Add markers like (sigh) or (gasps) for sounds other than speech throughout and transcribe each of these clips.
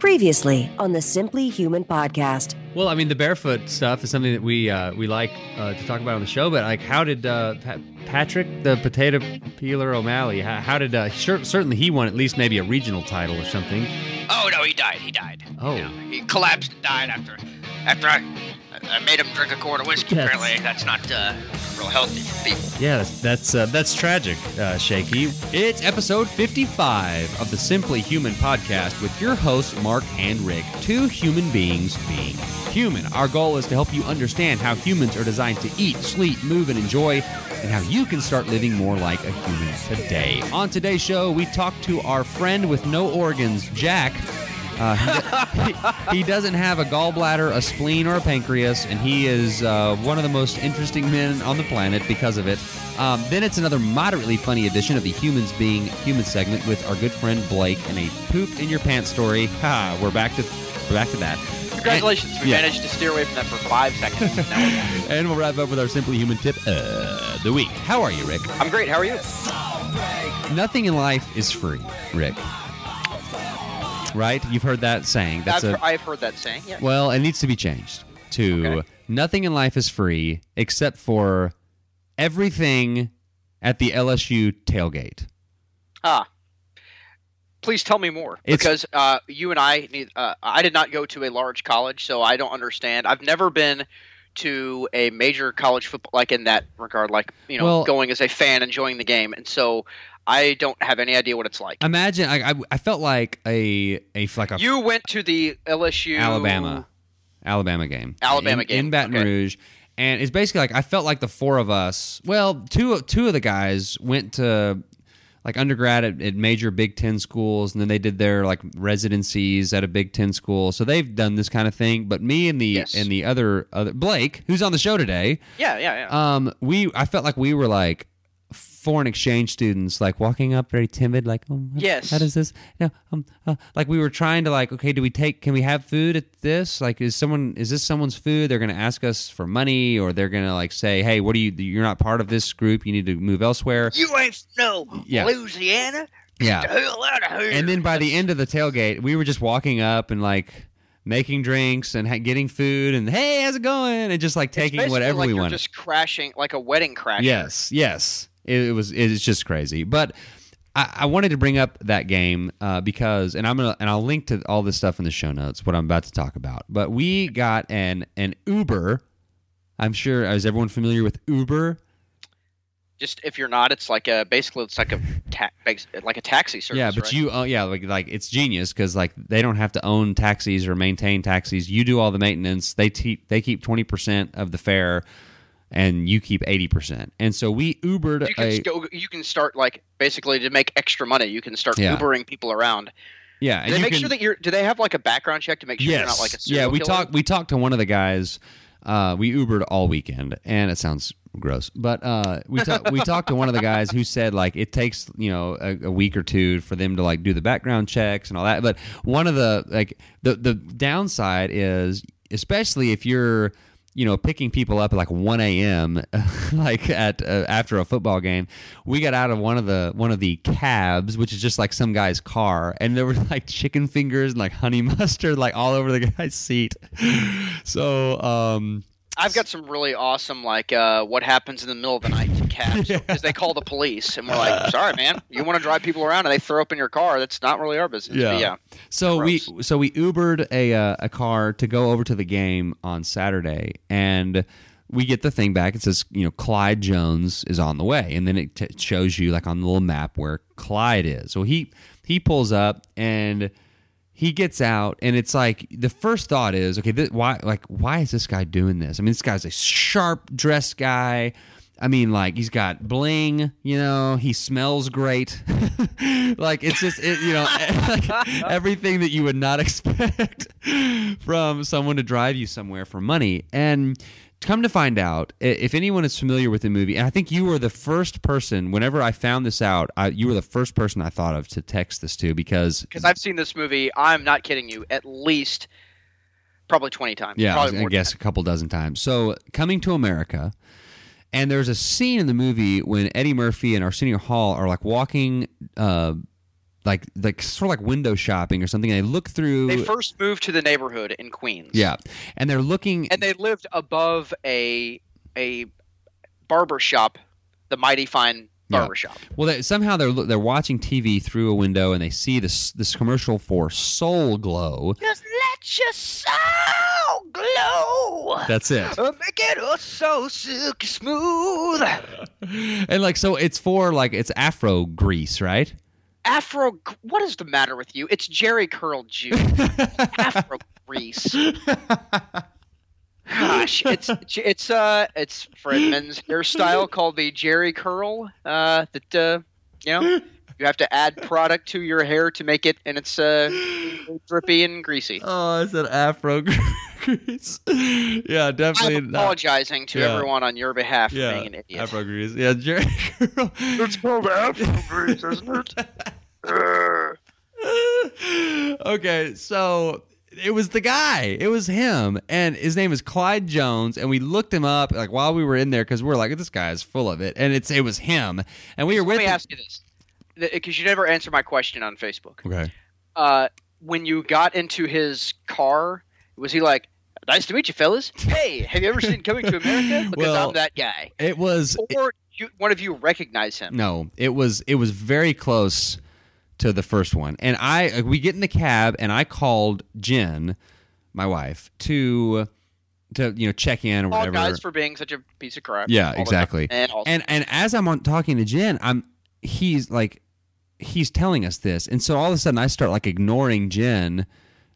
Previously on the Simply Human podcast. Well, I mean, the barefoot stuff is something that we uh, we like uh, to talk about on the show. But like, how did uh, Pa- Patrick, the potato peeler O'Malley, how, how did uh, sure, certainly he won at least maybe a regional title or something? Oh no, he died. He died. Oh. You know, he collapsed and died after after I I made him drink a quart of whiskey. That's- Apparently, that's not uh, real healthy for people. Yeah, that's that's, uh, that's tragic, uh, Shaky. It's episode fifty-five of the Simply Human podcast with your hosts Mark and Rick, two human beings being human. Our goal is to help you understand how humans are designed to eat, sleep, move, and enjoy, and how you can start living more like a human today. On today's show, we talk to our friend with no organs, Jack. Uh, he, he doesn't have a gallbladder, a spleen, or a pancreas, and he is uh, one of the most interesting men on the planet because of it. Um, then it's another moderately funny edition of the Humans Being Human segment with our good friend Blake and a poop in your pants story. (laughs) Ha! We're back to we're back to that. Congratulations, we Yeah. managed to steer away from that for five seconds. Now we're back. And we'll wrap up with our Simply Human tip uh, the week. How are you, Rick? I'm great. How are you? Nothing in life is free, Rick. Right? You've heard that saying. That's I've, a I've heard that saying. Yeah. Well, it needs to be changed to Okay. nothing in life is free except for everything at the LSU tailgate. Ah. Please tell me more, It's- because uh, you and I, need- uh, I did not go to a large college, so I don't understand. I've never been to a major college football, like in that regard, like you know, Well- going as a fan, enjoying the game, and so I don't have any idea what it's like. Imagine I, I, I felt like a a like a You went to the LSU Alabama Alabama game. Alabama in, game, in Baton okay. Rouge. And it's basically like I felt like the four of us. Well, two two of the guys went to like undergrad at, at major Big Ten schools, and then they did their like residencies at a Big Ten school. So they've done this kind of thing. But me and the Yes. and the other other Blake, who's on the show today, Yeah, yeah, yeah. um, we I felt like we were like foreign exchange students, like walking up very timid, like, oh, Yes. how does this? No, um, uh, like we were trying to like, okay, do we take? Can we have food at this? Like, is someone is this someone's food? They're going to ask us for money, or they're going to like say, hey, what are you? You're not part of this group. You need to move elsewhere. you ain't no Yeah. Louisiana. Yeah. Get the hell out of here. And then by the end of the tailgate, we were just walking up and like making drinks and ha- getting food and hey, how's it going? And just like taking whatever like we wanted. just crashing like a wedding crash. Yes, yes. It, it was. It's just crazy. But I, I wanted to bring up that game uh, because, and I'm gonna, and I'll link to all this stuff in the show notes. What I'm about to talk about. But we got an an Uber. I'm sure. Is everyone familiar with Uber? Just if you're not, it's like a basically it's like a ta- like a taxi service. yeah, but right? you, oh yeah, like like it's genius because like they don't have to own taxis or maintain taxis. You do all the maintenance. They keep they keep twenty percent of the fare, and you keep eighty percent. And so we Ubered you can a go, you can start like basically to make extra money. You can start Yeah. Ubering people around. yeah. Do and they make can- sure that you're? Do they have like a background check to make sure you're not like a serial yeah. We killer? talked. We talked to one of the guys. Uh, we Ubered all weekend, and it sounds gross, but uh, we talked. we talked to one of the guys who said like it takes you know a, a week or two for them to like do the background checks and all that. But one of the like the the downside is especially if you're you know picking people up at like 1 a.m (laughs) like at uh, after a football game we got out of one of the one of the cabs which is just like some guy's car and there were (laughs) like chicken fingers and like honey (laughs) mustard like all over the guy's seat. So um I've got some really awesome like uh, what happens in the middle of the night cabs (laughs) because they call the police and we're like, (laughs) sorry man, you want to drive people around and they throw up in your car. That's not really our business. But yeah. So Gross. we so we Ubered a uh, a car to go over to the game on Saturday, and we get the thing back. It says you know Clyde Jones is on the way, and then it t- shows you like on the little map where Clyde is. So he he pulls up and he gets out and it's like the first thought is okay th- why like why is this guy doing this i mean this guy's a sharp dressed guy I mean, like he's got bling, you know, he smells great. (laughs) like it's just, it, you know, (laughs) like everything that you would not (laughs) expect from someone to drive you somewhere for money. And come to find out, if anyone is familiar with the movie, and I think you were the first person. Whenever I found this out, I, you were the first person I thought of to text this to because Because I've seen this movie. I'm not kidding you. At least probably twenty times. Yeah, I, probably gonna more guess a couple dozen times. So, coming to America, and there's a scene in the movie when Eddie Murphy and Arsenio Hall are like walking, uh, like like sort of like window shopping or something. And they look through. They first moved to the neighborhood in Queens. yeah, and they're looking. and they lived above a a barber shop, the Mighty Fine Yeah. Barber Shop. well, they, somehow they're they're watching TV through a window and they see this this commercial for Soul Glo. Just let your soul glow. That's it. Uh, Make it oh so silky smooth. (laughs) And like so, it's for like it's Afro grease, right? Afro, what is the matter with you? It's Jheri Curl Jew. (laughs) Afro grease. Gosh, it's it's uh it's Fredman's hairstyle called the Jheri Curl. Uh, that uh, you know, you have to add product to your hair to make it, and it's uh (gasps) drippy and greasy. Oh, it's an Afro (laughs) grease. yeah, definitely. I'm not- apologizing to Yeah. everyone on your behalf Yeah, for being an idiot. Afro grease. Yeah, Jheri Curl. (laughs) It's called Afro grease, isn't it? Uh, (laughs) okay, so it was the guy. It was him, and his name is Clyde Jones. And we looked him up like while we were in there because we are like, this guy is full of it, and it's it was him. And we were with. Let me him- ask you this, because you never answer my question on Facebook. Okay. uh, when you got into his car, was he like, "Nice to meet you, fellas"? Hey, have you ever seen Coming to America? (laughs) Because Well, I'm that guy. It was Or you, one of you recognize him. No, it was it was very close to the first one. And I we get in the cab and I called Jen, my wife, to to you know check in or All whatever. guys for being such a piece of crap. Yeah, all the time. exactly. And and and as I'm on talking to Jen, I'm he's like he's telling us this, and so all of a sudden I start like ignoring Jen,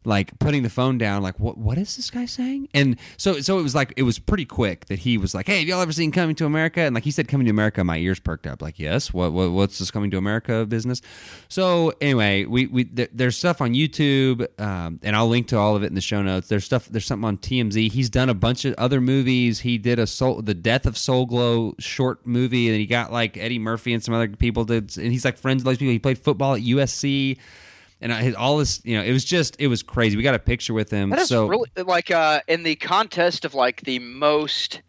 like putting the phone down, like what what is this guy saying? And so so it was like it was pretty quick that he was like, hey, have y'all ever seen Coming to America? And like he said, Coming to America, my ears perked up. Like yes, what, what what's this Coming to America business? So anyway, we we th- there's stuff on YouTube, um, and I'll link to all of it in the show notes. There's stuff there's something on TMZ. He's done a bunch of other movies. He did a soul the Death of Soul Glo short movie, and he got like Eddie Murphy and some other people to, and he's like friends with those people. He played football at USC. And I, all this, you know, it was just, it was crazy. We got a picture with him. that is so really like uh, in the contest of like the most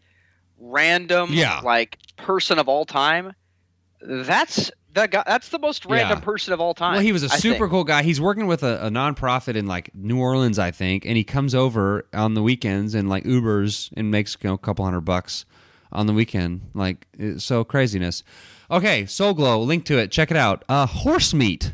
random, Yeah. like person of all time. That's that guy. That's the most random Yeah. person of all time. Well, he was a I super think. cool guy. He's working with a, a nonprofit in like New Orleans, I think, and he comes over on the weekends and like Ubers and makes you know, a couple hundred bucks on the weekend. Like so craziness. Okay, Soul Glo, link to it. Check it out. Uh, horse meat.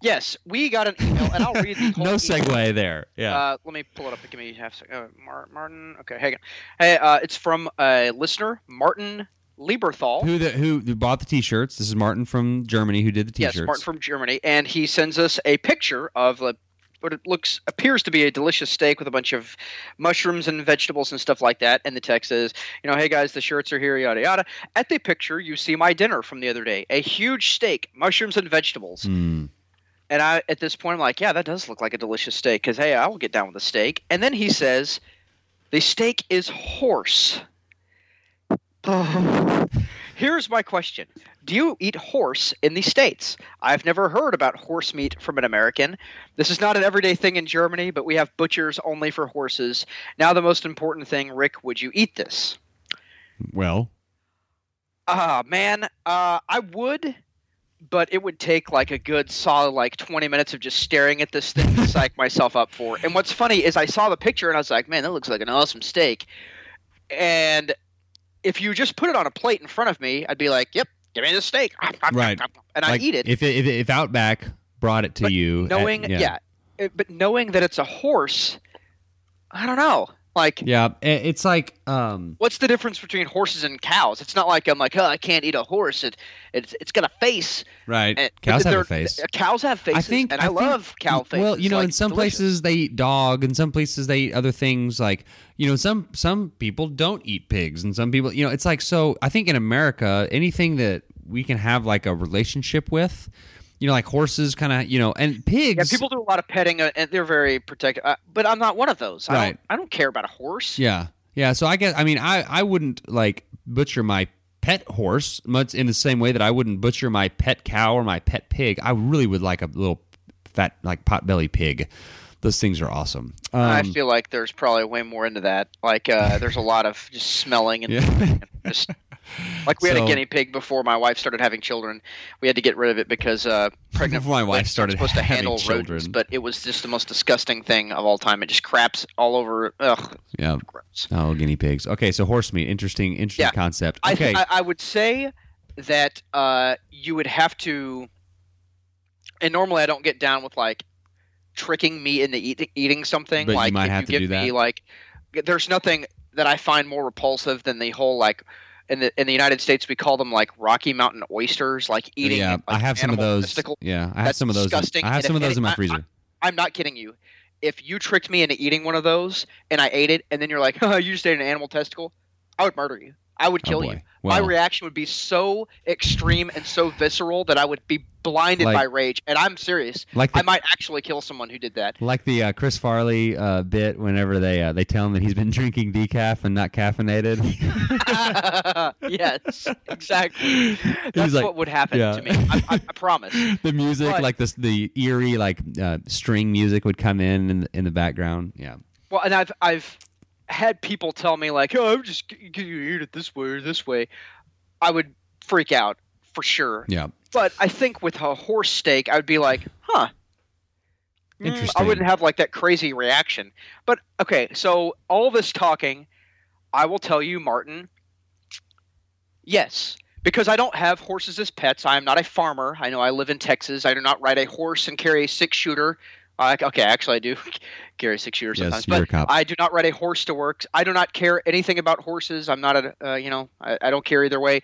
Yes, we got an email, and I'll read the (laughs) whole No email. segue there. Yeah. Uh, let me pull it up. Give me half a second. Uh, Mar- Martin. Okay, hang on. Hey, uh, it's from a listener, Martin Lieberthal. who the who bought the t-shirts? This is Martin from Germany who did the t-shirts. Yes, Martin from Germany, and he sends us a picture of uh, what it looks appears to be a delicious steak with a bunch of mushrooms and vegetables and stuff like that. And the text is, you know, hey guys, the shirts are here, yada yada. At the picture, you see my dinner from the other day: a huge steak, mushrooms and vegetables. Hmm. And I, at this point, I'm like, yeah, that does look like a delicious steak. Because hey, I will get down with a steak. And then he says, the steak is horse. (sighs) Here's my question: Do you eat horse in the states? I've never heard about horse meat from an American. This is not an everyday thing in Germany, but we have butchers only for horses. Now, the most important thing, Rick, would you eat this? Well, Ah, man, uh, I would, but it would take like a good solid like 20 minutes of just staring at this thing to psych (laughs) myself up for. And what's funny is I saw the picture and I was like, man, that looks like an awesome steak. And if you just put it on a plate in front of me, I'd be like, yep, give me the steak. (laughs) Right. And I like, eat it. If, if if Outback brought it to But you, at- knowing, yeah. it- but knowing that it's a horse, I don't know. Like, Yeah, it's like um, what's the difference between horses and cows? It's not like I'm like, oh, I can't eat a horse. It, it's it's got a face. right. And Cows have a face. Cows have faces. I think and I, think- love cow faces. Well, you know, like, in some delicious. places they eat dog, in some places they eat other things. Like you know, some some people don't eat pigs, and some people, you know, it's like so. I think in America, anything that we can have like a relationship with, you know, like horses, kind of, you know, and pigs. Yeah, people do a lot of petting, uh, and they're very protective. Uh, but I'm not one of those. I Right. don't. I don't care about a horse. Yeah, yeah. So I guess I mean I I wouldn't like butcher my pet horse much in the same way that I wouldn't butcher my pet cow or my pet pig. I really would like a little fat like potbelly pig. Those things are awesome. Um, I feel like there's probably way more into that. Like, uh, (laughs) there's a lot of just smelling and Yeah. (laughs) just like we had a guinea pig before my wife started having children. We had to get rid of it because uh, (laughs) pregnant my wife started supposed to handle children. rodents, but it was just the most disgusting thing of all time. It just craps all over. Ugh, yeah. gross. Oh, guinea pigs. Okay, so horse meat. Interesting, interesting Yeah. concept. I, Okay. I, I would say that uh, you would have to, and normally I don't get down with like tricking me into eat, eating something. But you like might if have you to give do me like, there's nothing that I find more repulsive than the whole like. In the in the United States, we call them like Rocky Mountain oysters, like eating. yeah, like, I have some of those. testicle. Yeah, I have That's some of those. in- disgusting, I have and some of those in my I- freezer. I'm not kidding you. If you tricked me into eating one of those and I ate it, and then you're like, oh, (laughs) you just ate an animal testicle, I would murder you. I would Oh, kill boy. you. My reaction would be so extreme and so visceral that I would be blinded Like- by rage. And I'm serious. Like the I might actually kill someone who did that. Like the uh, Chris Farley uh, bit, whenever they uh, they tell him that he's been drinking decaf and not caffeinated. (laughs) yes, exactly. (laughs) That's like- what would happen yeah. to me. I, I, I promise. (laughs) the music, But- like this, the eerie like uh, string music would come in in the, in the background. Yeah, Well, and I've I've had people tell me like, "Oh, I'm just g- you eat it this way or this way." I would freak out for sure. yeah. But I think with a horse steak, I would be like, "Huh." Mm, I wouldn't have like that crazy reaction. But okay, so all this talking, I will tell you, Martin. Yes, because I don't have horses as pets. I am not a farmer. I know I live in Texas. I do not ride a horse and carry a six shooter. Uh, okay, actually, I do (laughs) carry six shooter Yes, sometimes, but. I do not ride a horse to work. I do not care anything about horses. I'm not a, uh, you know, I, I don't care either way.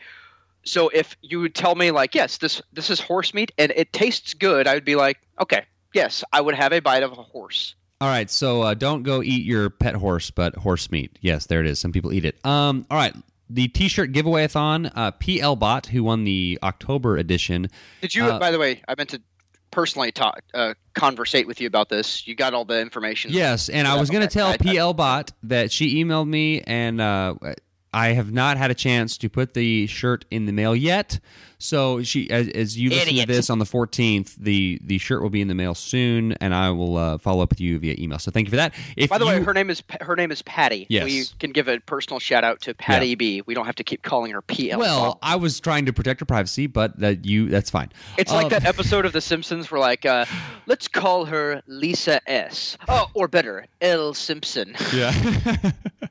So if you would tell me like, yes, this this is horse meat and it tastes good, I would be like, okay, yes, I would have a bite of a horse. All right, so uh, don't go eat your pet horse, but horse meat. Yes, there it is. Some people eat it. Um, all right, the T-shirt giveaway-a-thon. Uh, PL Bot, who won the October edition. Did you, Uh, by the way, I meant to personally talk, uh, conversate with you about this. You got all the information. Yes, and I was going to tell I- PL Bot that she emailed me, and uh, I have not had a chance to put the shirt in the mail yet. So she, as, as you listen Idiot. to this on the 14th, the the shirt will be in the mail soon, and I will uh, follow up with you via email. So thank you for that. If By the way, her name is her name is Patty. Yes. We can give a personal shout out to Patty B. We don't have to keep calling her PL. well, I was trying to protect her privacy, but that you that's fine. It's like Um, that episode of The Simpsons where, like, uh, let's call her Lisa S. Oh, or better, L. Simpson. Yeah,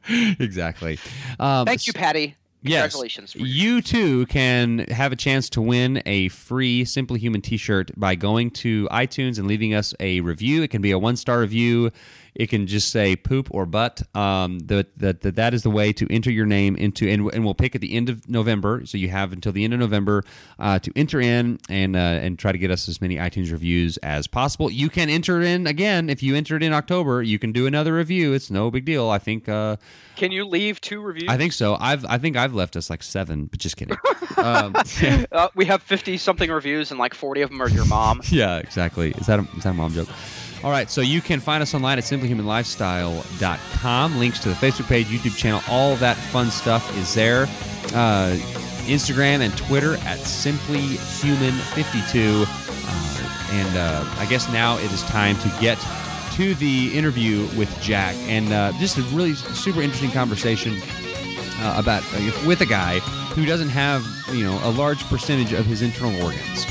(laughs) exactly. Um, Thank you, Patty. Yes. Congratulations. You too can have a chance to win a free Simply Human t shirt by going to iTunes and leaving us a review. It can be a one star review. It can just say poop or butt. Um, that that that that is the way to enter your name into, and, and we'll pick at the end of November. So you have until the end of November uh, to enter in and uh, and try to get us as many iTunes reviews as possible. You can enter in again if you entered in October. You can do another review. It's no big deal. I think. Uh, Can you leave two reviews? I think so. I've I think I've left us like seven, but just kidding. (laughs) um, yeah, uh, we have 50 something reviews, and like 40 of them are your mom. (laughs) yeah, exactly. Is that a, is that a mom joke? All right, so you can find us online at simplyhumanlifestyle.com. Links to the Facebook page, YouTube channel, all that fun stuff is there. Uh, Instagram and Twitter at simplyhuman52. Uh, and uh, I guess now it is time to get to the interview with Jack, and uh, just a really super interesting conversation uh, about uh, with a guy who doesn't have you know a large percentage of his internal organs.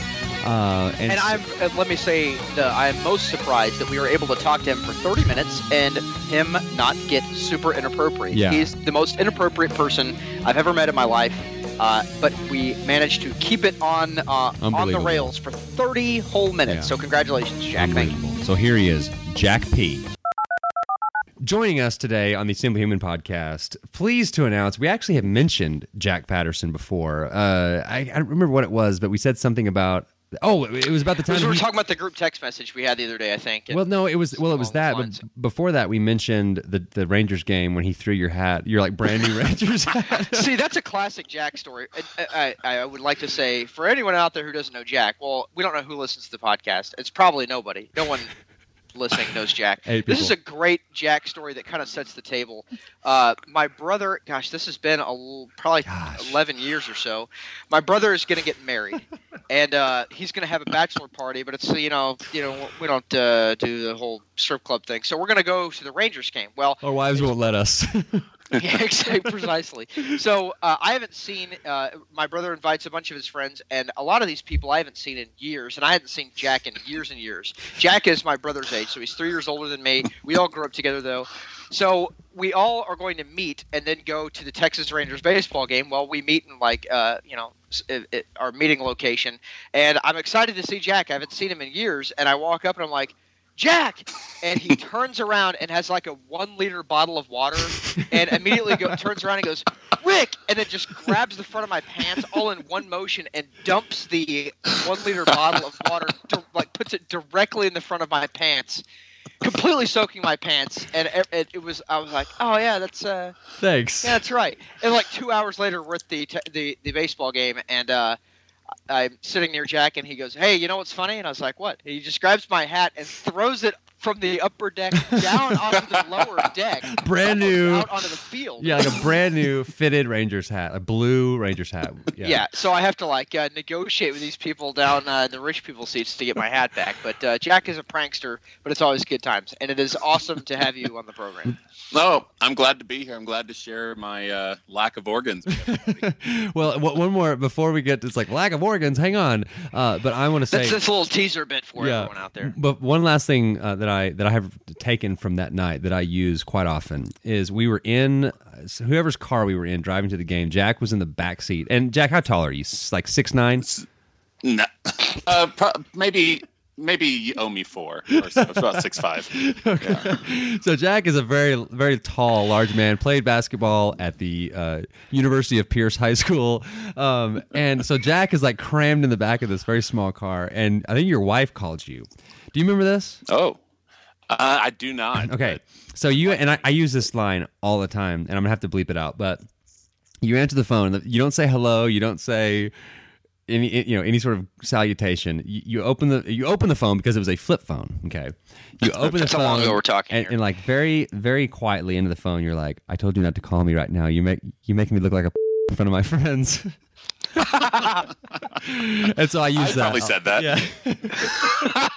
Uh, and And I'm, uh, let me say, the, I'm most surprised that we were able to talk to him for 30 minutes and him not get super inappropriate. Yeah. He's the most inappropriate person I've ever met in my life. Uh, but we managed to keep it on uh, on the rails for 30 whole minutes. Yeah. So congratulations, Jack. Thank you. So here he is, Jack P. Joining us today on the Simply Human podcast, pleased to announce we actually have mentioned Jack Patterson before. Uh, I, I don't remember what it was, but we said something about. Oh, it was about the time we were he- talking about the group text message we had the other day. I think. Well, no, it was well, it was that. But before that, we mentioned the the Rangers game when he threw your hat. You're like brand new (laughs) Rangers hat. See, that's a classic Jack story. I, I, I would like to say for anyone out there who doesn't know Jack, well, we don't know who listens to the podcast. It's probably nobody. No one listening knows Jack. (laughs) Eight This is a great Jack story that kind of sets the table. Uh, my brother, gosh, this has been a, l- probably Gosh. 11 years or so. My brother is going to get married, (laughs) and uh, he's going to have a bachelor party. But it's you know you know we don't uh, do the whole strip club thing, so we're going to go to the Rangers game. Well, Our wives won't let us. (laughs) yeah, (laughs) exactly, precisely. So uh, I haven't seen. Uh, my brother invites a bunch of his friends, and a lot of these people I haven't seen in years, and I hadn't seen Jack in years and years. Jack is my brother's age, so he's three years older than me. We all grew up together, though. So we all are going to meet and then go to the Texas Rangers baseball game. Well, we meet in like uh, you know i- i- our meeting location, and I'm excited to see Jack. I haven't seen him in years, and I walk up and I'm like. Jack, and he (laughs) turns around and has like a one liter bottle of water, and immediately go, turns around and goes, "Rick!" and then just grabs the front of my pants all in one motion and dumps the one liter bottle of water, di- like puts it directly in the front of my pants, completely soaking my pants. And it, it, was, I was like, "Oh yeah, that's uh, Thanks. yeah, that's right." And like two hours later, we're at the te- the the baseball game, and uh, I'm sitting near Jack, and he goes, "Hey, you know what's funny?" And I was like, "What?" He just grabs my hat and throws it from the upper deck (laughs) down onto the lower deck, Brand new. out onto the field. Yeah, like a brand new fitted Rangers hat, a blue Rangers hat. Yeah. Yeah. so I have to like uh, negotiate with these people down uh, in the rich people seats to get my hat back. But uh, Jack is a prankster, but it's always good times, and it is awesome to have you on the program. No, I'm glad to be here. I'm glad to share my uh, lack of organs. with (laughs) well, one more before we get to it's like lack of organs. Hang on, uh, but I want to say That's this little teaser bit for Yeah. everyone out there. But one last thing uh, that I that I have taken from that night that I use quite often is we were in uh, whoever's car we were in driving to the game. Jack was in the back seat, and Jack, how tall are you? Like six nine? no, (laughs) uh, pro- maybe maybe you owe me four (laughs) or so. About six five. (laughs) Okay. So Jack is a very very tall, large man. Played basketball at the uh, University of Pierce High School, um, and so Jack is like crammed in the back of this very small car. And I think your wife called you. Do you remember this? Oh, uh, I do not. Okay. So you and I, I use this line all the time, and I'm gonna have to bleep it out. But you answer the phone. You don't say hello. You don't say any you know any sort of salutation. You, you open the you open the phone because it was a flip phone. Okay. You open the That's how phone. long ago we're talking and, and like very very quietly into the phone, you're like, "I told you not to call me right now. You make you making me look like a (laughs) in front of my friends." (laughs) and so I use I that. probably said that. Yeah. (laughs)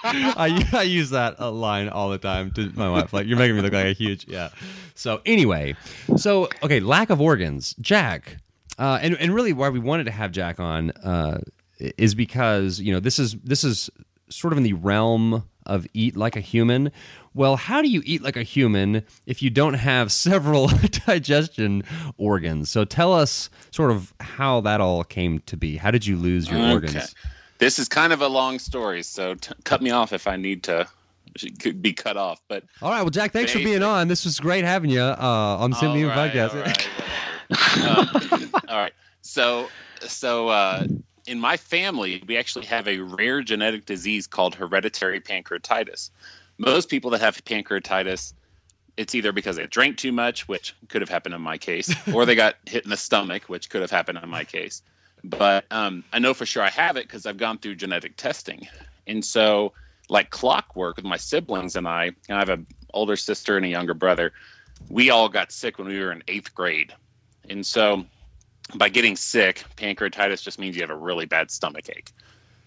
I, I use that line all the time to my wife. Like, you're making me look like a huge, yeah. So, anyway, so, okay, lack of organs. Jack, uh, and, and really why we wanted to have Jack on uh, is because, you know, this is, this is sort of in the realm of eat like a human. Well, how do you eat like a human if you don't have (laughs) several (laughs) digestion organs? So tell us sort of how that all came to be. How did you lose your Okay. organs? This is kind of a long story, so t- cut me off if I need to could be cut off. But All right. Well, Jack, thanks for being on. This was great having you uh, on right, Podcast. all right, whatever. Um, all right. So, so uh, in my family, we actually have a rare genetic disease called hereditary pancreatitis. Most people that have pancreatitis, it's either because they drank too much, which could have happened in my case, (laughs) or they got hit in the stomach, which could have happened in my case. But um, I know for sure I have it because I've gone through genetic testing. And so, like clockwork with my siblings and I, and I have an older sister and a younger brother, we all got sick when we were in eighth grade. And so, by getting sick, pancreatitis just means you have a really bad stomach ache.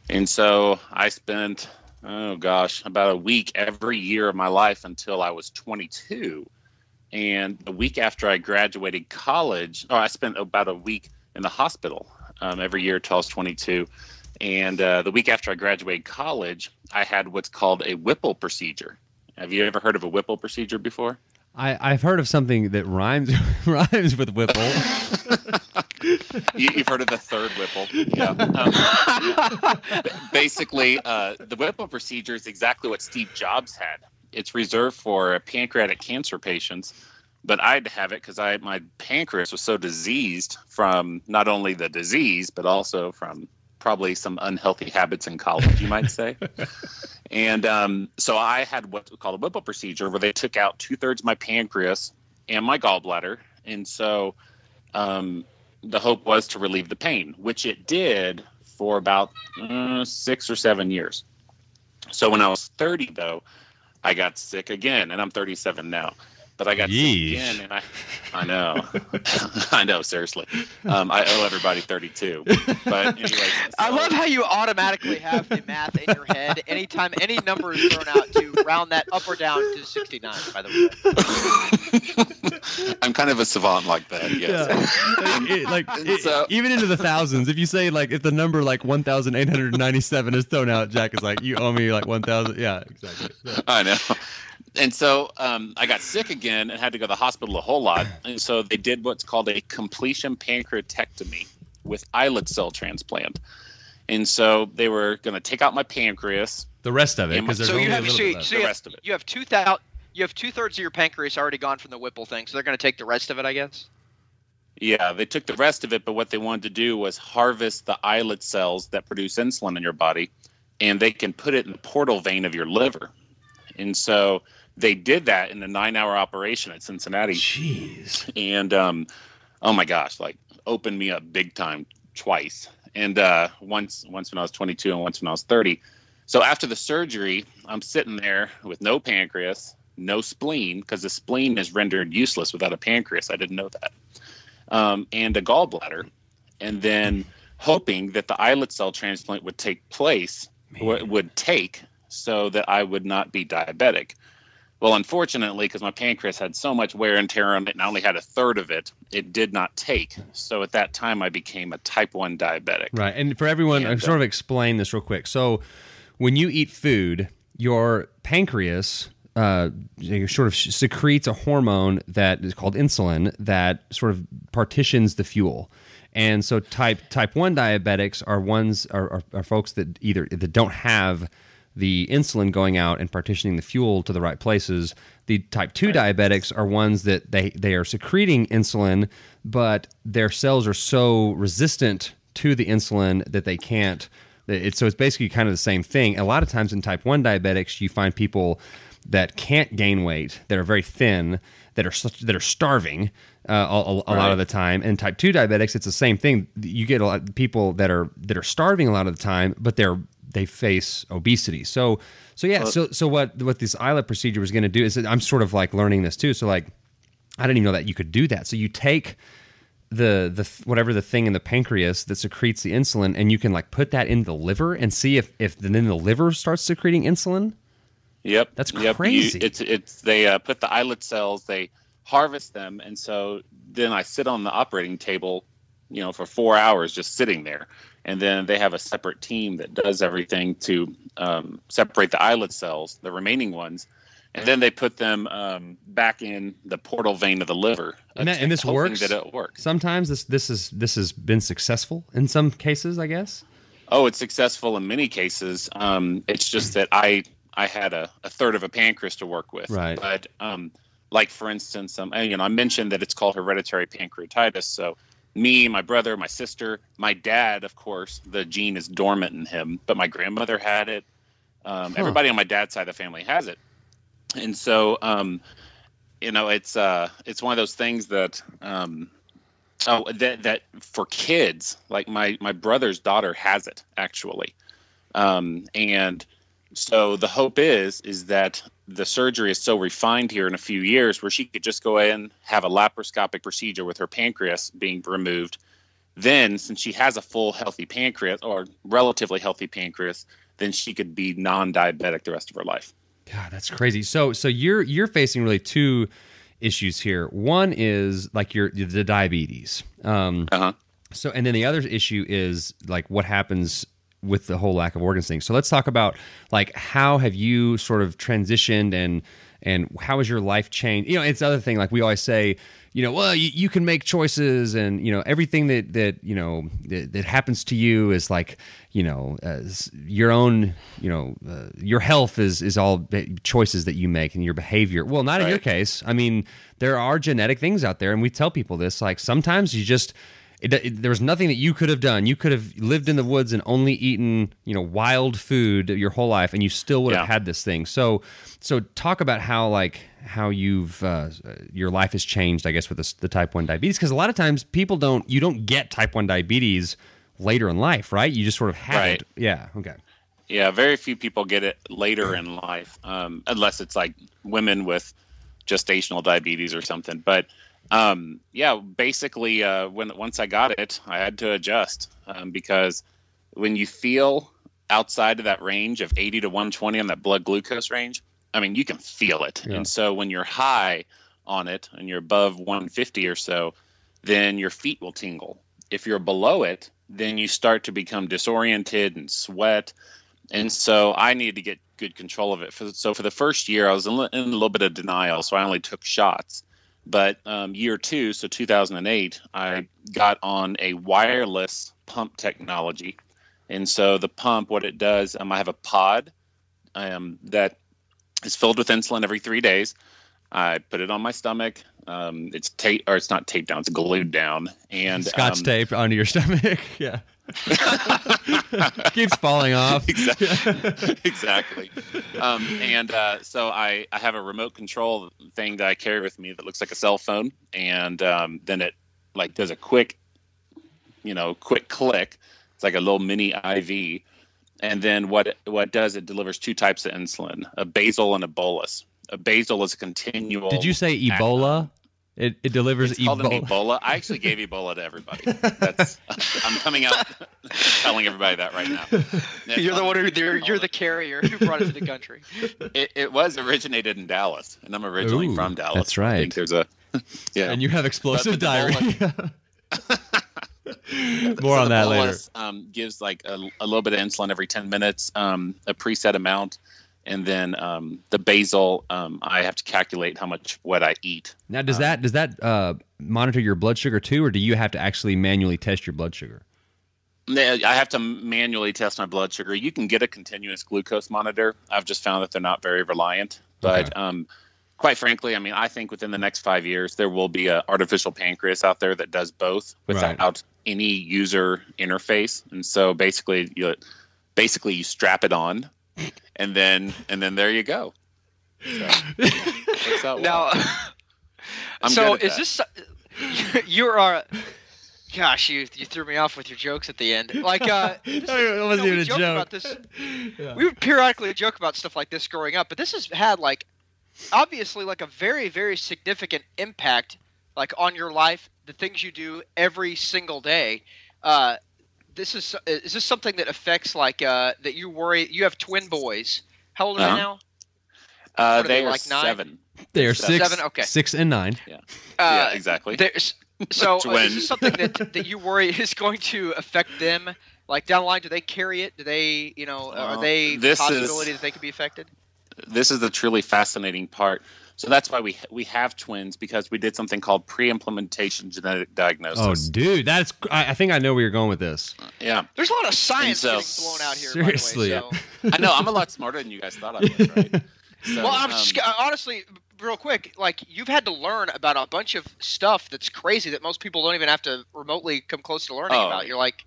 And so, I spent, oh gosh, about a week every year of my life until I was 22. And the week after I graduated college, oh, I spent about a week in the hospital um, every year till I was 22. And uh, the week after I graduated college, I had what's called a Whipple procedure. Have you ever heard of a Whipple procedure before? I, I've heard of something that rhymes (laughs) rhymes with Whipple. (laughs) you, you've heard of the third Whipple. Yeah. (laughs) Um, basically, uh, the Whipple procedure is exactly what Steve Jobs had. it's reserved for pancreatic cancer patients, but I had to have it because I my pancreas was so diseased from not only the disease but also from probably some unhealthy habits in college, you might say. And um, so I had what's called a Whipple procedure where they took out two thirds of my pancreas and my gallbladder, and so um, the hope was to relieve the pain, which it did for about uh, six or seven years. So when I was 30, though, I got sick again, and I'm 37 now. But I got Yeesh. sick again, and I, I know, (laughs) (laughs) I know, seriously. Um, I owe everybody 32. But (laughs) anyway, I love how you automatically have the math in your head anytime any number is thrown out to round that up or down to 69, by the way. I'm kind of a savant like that. Yes. Yeah. It- like it- So- even into the thousands. If you say like if the number like one thousand eight hundred ninety seven is thrown out, Jack is like, you owe me like one thousand. Yeah, exactly. Yeah. I know. And so um, I got sick again and had to go to the hospital a whole lot. And so they did what's called a completion pancreatectomy with islet cell transplant. And so they were going to take out my pancreas. The rest of it because there's so only you a have little so, bit you- left. so The you have, rest of it. you have two thousand. You have two thirds of your pancreas already gone from the Whipple thing, so they're going to take the rest of it, I guess. Yeah, they took the rest of it, but what they wanted to do was harvest the islet cells that produce insulin in your body, and they can put it in the portal vein of your liver. And so they did that in a nine hour operation at Cincinnati. Jeez. and um, oh my gosh, like opened me up big time twice. And uh, once once when I was 22 and once when I was 30. So after the surgery, I'm sitting there with no pancreas, no spleen, because the spleen is rendered useless without a pancreas. I didn't know that. Um, and a gallbladder, and then hoping that the islet cell transplant would take place, w- would take, so that I would not be diabetic. Well, unfortunately, because my pancreas had so much wear and tear on it, and I only had a third of it, it did not take. So at that time, I became a type one diabetic. Right. And for everyone, And, I sort of explain this real quick. So, when you eat food, your pancreas uh, sort of secretes a hormone that is called insulin that sort of partitions the fuel. And so, type type one diabetics are ones are, are, are folks that either that don't have the insulin going out and partitioning the fuel to the right places. The type 2 diabetics are ones that they, they are secreting insulin, but their cells are so resistant to the insulin that they can't. It's, so it's basically kind of the same thing. A lot of times in type 1 diabetics, you find people that can't gain weight, that are very thin, that are that are starving uh, a, a, a lot of the time. And type two diabetics, it's the same thing. You get a lot of people that are that are starving a lot of the time, but they're they face obesity. So so yeah. so so what what this islet procedure was going to do is I'm sort of like learning this too. So like I didn't even know that you could do that. So you take the the whatever the thing in the pancreas that secretes the insulin, and you can like put that in the liver and see if if then the liver starts secreting insulin. Yep, That's yep. You- crazy. it's it's they uh, put the islet cells, they harvest them, and so then I sit on the operating table, you know, for four hours just sitting there, and then they have a separate team that does everything to um, separate the islet cells, the remaining ones, and then they put them um, back in the portal vein of the liver. And, that, and this works. That it works. Sometimes this this is this has been successful in some cases, I guess. Oh, it's successful in many cases. Um, it's just that I I had a, a third of a pancreas to work with. Right. But um, like for instance, um, you know, I mentioned that it's called hereditary pancreatitis. So me, my brother, my sister, my dad, of course, the gene is dormant in him, but my grandmother had it. Um, Huh. Everybody on my dad's side of the family has it, and so um, you know, it's uh, it's one of those things that. Um, Oh, that that for kids, like my my brother's daughter has it actually, um, and so the hope is is that the surgery is so refined here in a few years where she could just go in have a laparoscopic procedure with her pancreas being removed. Then, since she has a full healthy pancreas or relatively healthy pancreas, then she could be non-diabetic the rest of her life. God, that's crazy. So so you're you're facing really two issues here. One is like your the diabetes. Um, Uh huh. so and then the other issue is like what happens with the whole lack of organs thing. So let's talk about like how have you sort of transitioned and and how has your life changed? You know, it's the other thing like we always say, you know, well, you, you can make choices and you know everything that that you know that, that happens to you is like you know uh, your own you know uh, your health is is all choices that you make and your behavior. Well, not in your case. I mean, there are genetic things out there, and we tell people this. Like sometimes you just it, it, there was nothing that you could have done. You could have lived in the woods and only eaten, you know, wild food your whole life, and you still would have had this thing. So, so talk about how like how you've uh, your life has changed, I guess, with this, the type one diabetes. Because a lot of times people don't you don't get type one diabetes later in life, right? You just sort of have Right. it. Yeah. Okay. Yeah, very few people get it later in life, um, unless it's like women with gestational diabetes or something. But um, yeah, basically, uh, when once I got it, I had to adjust um, because when you feel outside of that range of 80 to 120 on that blood glucose range, I mean, you can feel it. Yeah. And so when you're high on it and you're above 150 or so, then your feet will tingle. If you're below it, then you start to become disoriented and sweat. And so I needed to get good control of it. So for the first year, I was in a little bit of denial. So I only took shots. But um, year two, so 2008, I got on a wireless pump technology. And so the pump, what it does, um, I have a pod um, that is filled with insulin every three days. I put it on my stomach. Um, it's tape, or it's not taped down; it's glued down. And Scotch um, tape onto your (laughs) stomach. yeah. (laughs) Keeps falling off. exactly. (laughs) exactly. Um, and uh, so I, I have a remote control thing that I carry with me that looks like a cell phone, and um, then it like does a quick, you know, quick click. It's like a little mini IV, and then what what it does it delivers two types of insulin: a basal and a bolus. A basal is a continual. Did you say Ebola? It, it delivers It's called an Ebola. Ebola. I actually gave Ebola to everybody. That's I'm coming out (laughs) telling everybody that right now. (laughs) You're the one who you're, you're the carrier who brought it to the country. (laughs) It, it was originated in Dallas, and I'm originally Ooh, from Dallas. that's I right. think there's a yeah. And you have explosive But the Ebola- diarrhea. So More on the that later. bolus, Um, gives like a, a little bit of insulin every 10 minutes, um, a preset amount, and then um, the basal Um, I have to calculate how much what I eat. Now, does that does that uh, monitor your blood sugar too, or do you have to actually manually test your blood sugar? I have to manually test my blood sugar. You can get a continuous glucose monitor. I've just found that they're not very reliant. But Okay. um, quite frankly, I mean, I think within the next five years there will be an artificial pancreas out there that does both Right. without any user interface. And so basically, you basically you strap it on, and then and then there you go. So, works well. Now, (laughs) I'm so good at is that. this (laughs) you are? Gosh, you you threw me off with your jokes at the end. Like, uh, (laughs) this It wasn't you know, even a joke joke. About this. We would periodically joke about stuff like this growing up, but this has had like, obviously, like a very very significant impact, like on your life, the things you do every single day. Uh, this is is this something that affects like uh, that you worry? You have twin boys. How old are Uh-huh. they now? uh, are they they, are like nine? seven. They are Seven. six, Seven? Okay. six and nine. yeah, Uh, exactly. There's, so uh, is this something that, that you worry (laughs) is going to affect them? Like down the line, do they carry it? Do they, you know, are they this is- possibility that they could be affected? this is the truly fascinating part. So that's why we we have twins because we did something called pre-implementation genetic diagnosis. Oh, dude, that's. I, I think I know where you're going with this. yeah, There's a lot of science so- getting blown out here. Seriously. by the way, so. I know. I'm a lot smarter than you guys thought I was. Right? (laughs) So, well, I'm um, just, honestly, real quick, like you've had to learn about a bunch of stuff that's crazy that most people don't even have to remotely come close to learning Oh. about. You're like,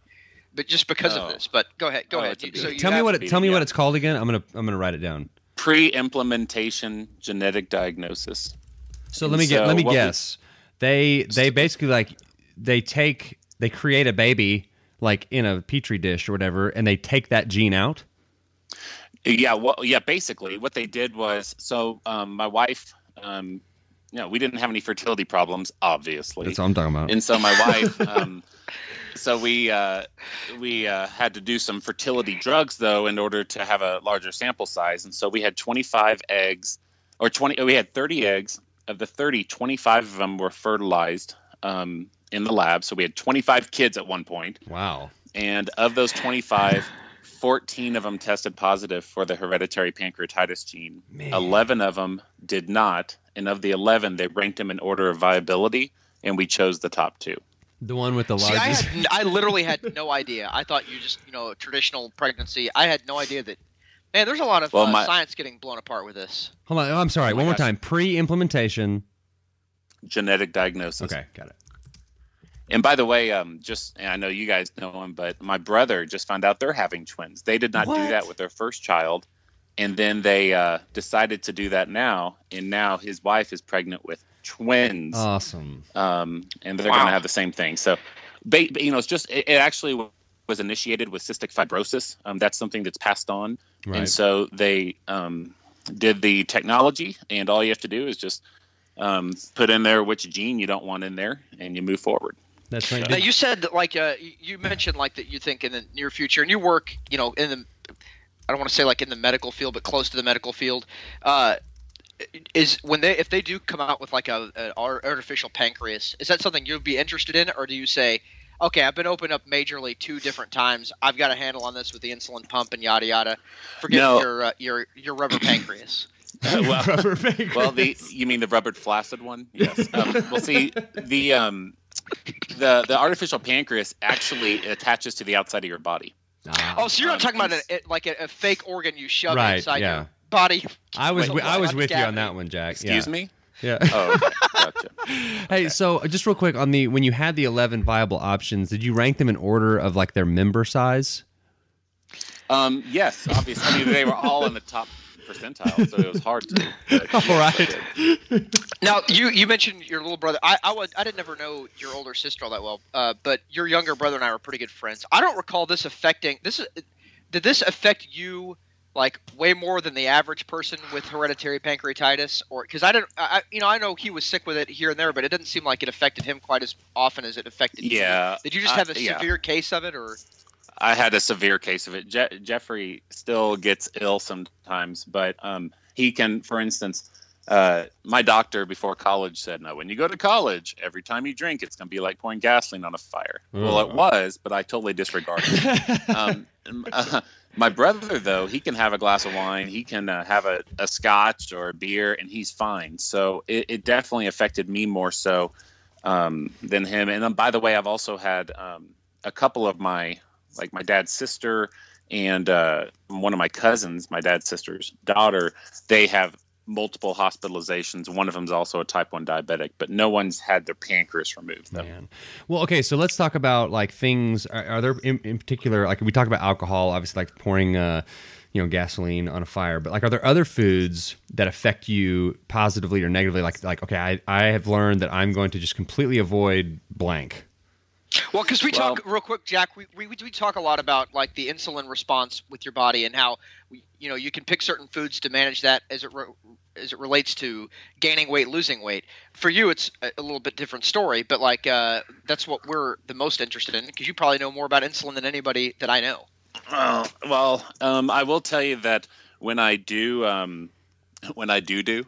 but just because Oh. of this. But go ahead, go Oh, ahead. it's You- so Tell me what it, tell me Yeah. what it's called again. I'm gonna I'm gonna write it down. Pre-implementation genetic diagnosis. So let me get let me what we- guess. They they basically like they take they create a baby like in a petri dish or whatever, and they take that gene out. Yeah, well, yeah. Basically, what they did was so um, my wife, um, you know, we didn't have any fertility problems, obviously. That's what I'm talking about. and so my wife (laughs) um, so we uh, we uh, had to do some fertility drugs though in order to have a larger sample size and so we had 25 eggs or 20 we had 30 eggs of the 30 25 of them were fertilized um, in the lab so we had 25 kids at one point wow. and of those 25 14 of them tested positive for the hereditary pancreatitis gene. Man. 11 of them did not, and of the 11, they ranked them in order of viability, and we chose the top two. The one with the See, I, largest. had, I literally had no idea. I thought you just, you know, traditional pregnancy. I had no idea that. Man, there's a lot of Well, uh, my- science getting blown apart with this. Hold on. I'm sorry. Oh my one more gosh. time. Pre-implementation. Genetic diagnosis. Okay, got it. And by the way, um, just and I know you guys know him, but my brother just found out they're having twins. They did not What? do that with their first child, and then they uh, decided to do that now, and now his wife is pregnant with twins, Awesome. um, and they're Wow. going to have the same thing. So, ba- you know, it's just it, it actually was initiated with cystic fibrosis. Um, that's something that's passed on, Right. and so they um, did the technology, and all you have to do is just um, put in there which gene you don't want in there, and you move forward. That's right. Now, you said that, like, uh, you- you mentioned like that you think in the near future, and you work, you know, in the, I don't want to say like in the medical field, but close to the medical field. Uh, is when they if they do come out with like a an artificial pancreas, is that something you'd be interested in, or do you say, okay, I've been opened up majorly two different times, I've got a handle on this with the insulin pump and yada yada, forget No. your uh, your your rubber pancreas. (laughs) well, Rubber pancreas. well, the you mean the rubber flaccid one? Yes. Um, well, see, the um, the the artificial pancreas actually attaches to the outside of your body. Ah. Oh, so you're not Um, talking about a, it- like a, a fake organ you shove Right, inside yeah. your body. I was Wait, wi- I was with you on that one, Jack. Excuse yeah. me. Yeah. Oh, okay. gotcha. (laughs) Hey, so uh, just real quick on the when you had the 11 viable options, did you rank them in order of like their member size? Um, yes, obviously. I mean, they were all in the top percentile, so it was hard to. but (laughs) All yes, right. Now you you mentioned your little brother. I I, was, I didn't ever know your older sister all that well, uh, but your younger brother and I were pretty good friends. I don't recall this affecting this. is- Did this affect you like way more than the average person with hereditary pancreatitis, or because I don't I, I- you know, I know he was sick with it here and there, but it didn't seem like it affected him quite as often as it affected you. Yeah. Did you just uh, have a yeah. severe case of it, or? I had a severe case of it. Je- Jeffrey still gets ill sometimes, but um, he can, for instance, uh, my doctor before college said, "No, when you go to college, every time you drink, it's going to be like pouring gasoline on a fire." Well, it was, but I totally disregarded. it. (laughs) um, (laughs) uh, my brother, though, he can have a glass of wine, he can uh, have a, a scotch or a beer, and he's fine. So it, it definitely affected me more so um, than him. And um, by the way, I've also had um, a couple of my, like my dad's sister and uh, one of my cousins, my dad's sister's daughter, they have multiple hospitalizations. One of them is also a type 1 diabetic, but no one's had their pancreas removed, though. Man. Well, okay, so let's talk about like things. Are, are there in, in particular like we talk about alcohol, obviously like pouring, uh, you know, gasoline on a fire, but like are there other foods that affect you positively or negatively? Like like okay, I I have learned that I'm going to just completely avoid blank. Well, because we Well- talk real quick, Jack. We, we we talk a lot about like the insulin response with your body and how we, you know you can pick certain foods to manage that as it re- as it relates to gaining weight, losing weight. For you, it's a, a little bit different story, but like uh, that's what we're the most interested in because you probably know more about insulin than anybody that I know. Oh, well, um, I will tell you that when I do, um, when I do do,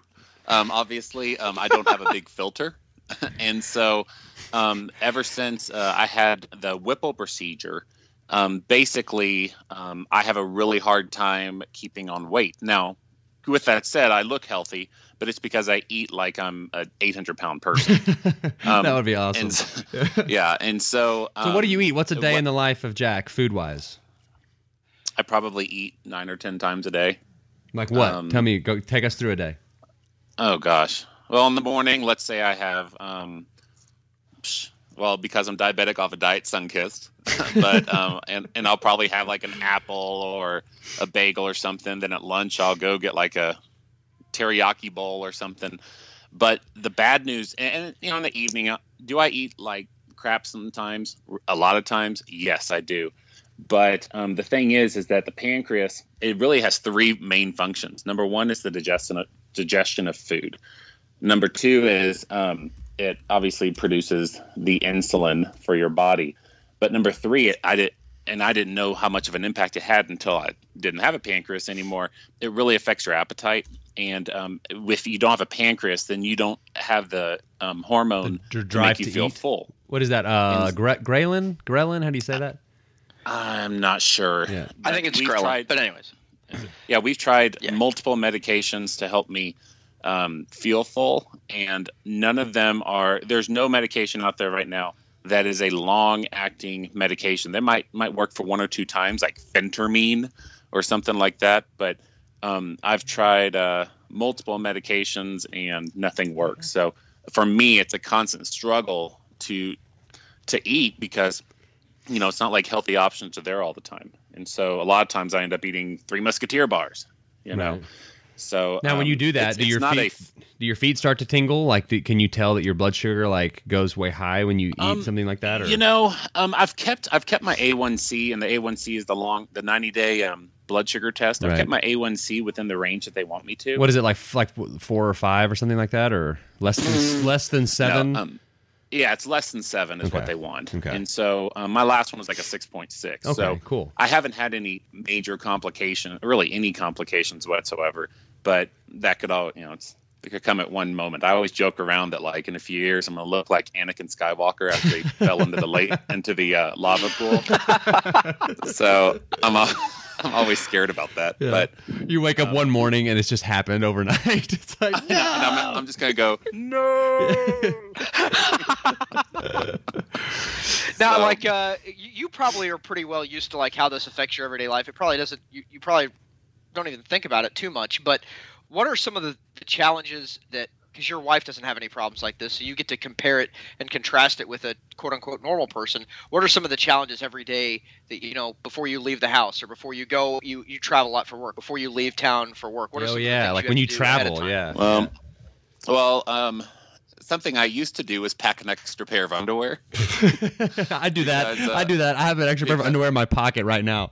um, obviously, um, I don't have a big filter, (laughs) and so um, ever since uh, I had the Whipple procedure, um, basically, um, I have a really hard time keeping on weight. Now, with that said, I look healthy, but it's because I eat like I'm an 800 pound person. Um, (laughs) that would be awesome. and (laughs) yeah, and so. so what do you um, eat? What's a day what- in the life of Jack, food wise? I probably eat nine or ten times a day. Like what? Um, Tell me. Go take us through a day. Oh gosh. Well, in the morning, let's say I have, um, well, because I'm diabetic off a diet, sun kissed, (laughs) but um, and and I'll probably have like an apple or a bagel or something. Then at lunch, I'll go get like a teriyaki bowl or something. But the bad news, and, and you know, in the evening, uh, do I eat like crap sometimes? A lot of times, yes, I do. But um, the thing is, is that the pancreas it really has three main functions. Number one is the digestion of, digestion of food. Number two is um, it obviously produces the insulin for your body. But number three, it, I did, and I didn't know how much of an impact it had until I didn't have a pancreas anymore. It really affects your appetite, and um, if you don't have a pancreas, then you don't have the um, hormone The dr- to drive make you to feel eat? full. What is that? Uh, Ins- gre- ghrelin? Ghrelin? How do you say that? I'm not sure. Yeah. I think it's We've tried- but anyways, Yeah, we've tried Yeah. multiple medications to help me um, feel full, and none of them are. There's no medication out there right now that is a long-acting medication. That might might work for one or two times, like phentermine or something like that. But um, I've tried uh, multiple medications and nothing works. So for me, it's a constant struggle to to eat because you know it's not like healthy options are there all the time and so a lot of times i end up eating three musketeer bars you know Right. So Now, when um, you do that, it's- do it's your feet do your feet start to tingle? Like, do, can you tell that your blood sugar like goes way high when you eat Um, something like that? Or you know um, i've kept i've kept my a1c and the a1c is the long the 90 day um, blood sugar test i've Right. kept my a1c within the range that they want me to what is it like? Like four or five or something like that, or less than less than seven? No, um, yeah it's less than seven is what they want Okay. and so um, my last one was like a 6.6 okay, so cool. I haven't had any major complication, really any complications whatsoever. But that could all, you know, it's it could come at one moment. I always joke around that like in a few years I'm gonna look like Anakin Skywalker after he (laughs) fell into the lake into the uh, lava pool. (laughs) so I'm al- I'm always scared about that. Yeah. But You wake up one morning and it's just happened overnight. (laughs) It's like and I'm, I'm just gonna go (laughs) now So- like uh, you, you probably are pretty well used to like how this affects your everyday life. It probably doesn't. You, you probably don't even think about it too much. But what are some of the, the challenges that? Because your wife doesn't have any problems like this, so you get to compare it and contrast it with a quote unquote normal person. What are some of the challenges every day that you know before you leave the house or before you go? You you travel a lot for work. Before you leave town for work. What are oh some of the yeah, things like you when have you do travel. Yeah. um, well um, something I used to do was pack an extra pair of underwear. (laughs) I do that. Because, uh, I do that. I have an extra pair of underwear in my pocket right now.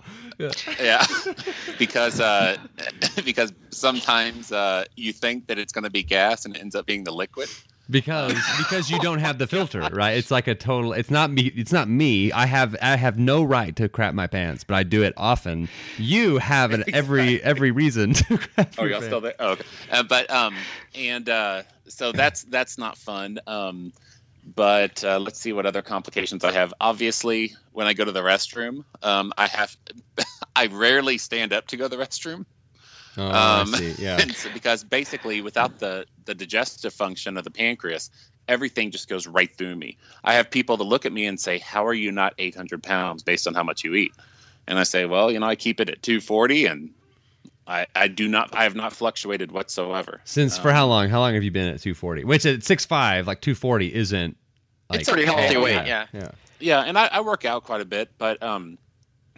yeah (laughs) because uh (laughs) because sometimes uh you think that it's going to be gas and it ends up being the liquid because because you don't have the filter right it's like a total it's not me it's not me i have i have no right to crap my pants but i do it often you have an (laughs) every every reason to crap oh y'all pants. still there oh, okay uh, but um and uh so that's that's not fun um but uh, let's see what other complications I have. Obviously, when I go to the restroom, um, I have (laughs) I rarely stand up to go to the restroom. Oh i Um, see yeah (laughs) because basically, without the the digestive function of the pancreas, everything just goes right through me. I have people that look at me and say, "How are you not 800 pounds based on how much you eat?" And I say, "Well, you know, I keep it at 240, and I I do not I have not fluctuated whatsoever." since for how long how long have you been at 240 which at 6'5 like 240 isn't like It's pretty healthy weight. Yeah. yeah Yeah, and I, I work out quite a bit, but um,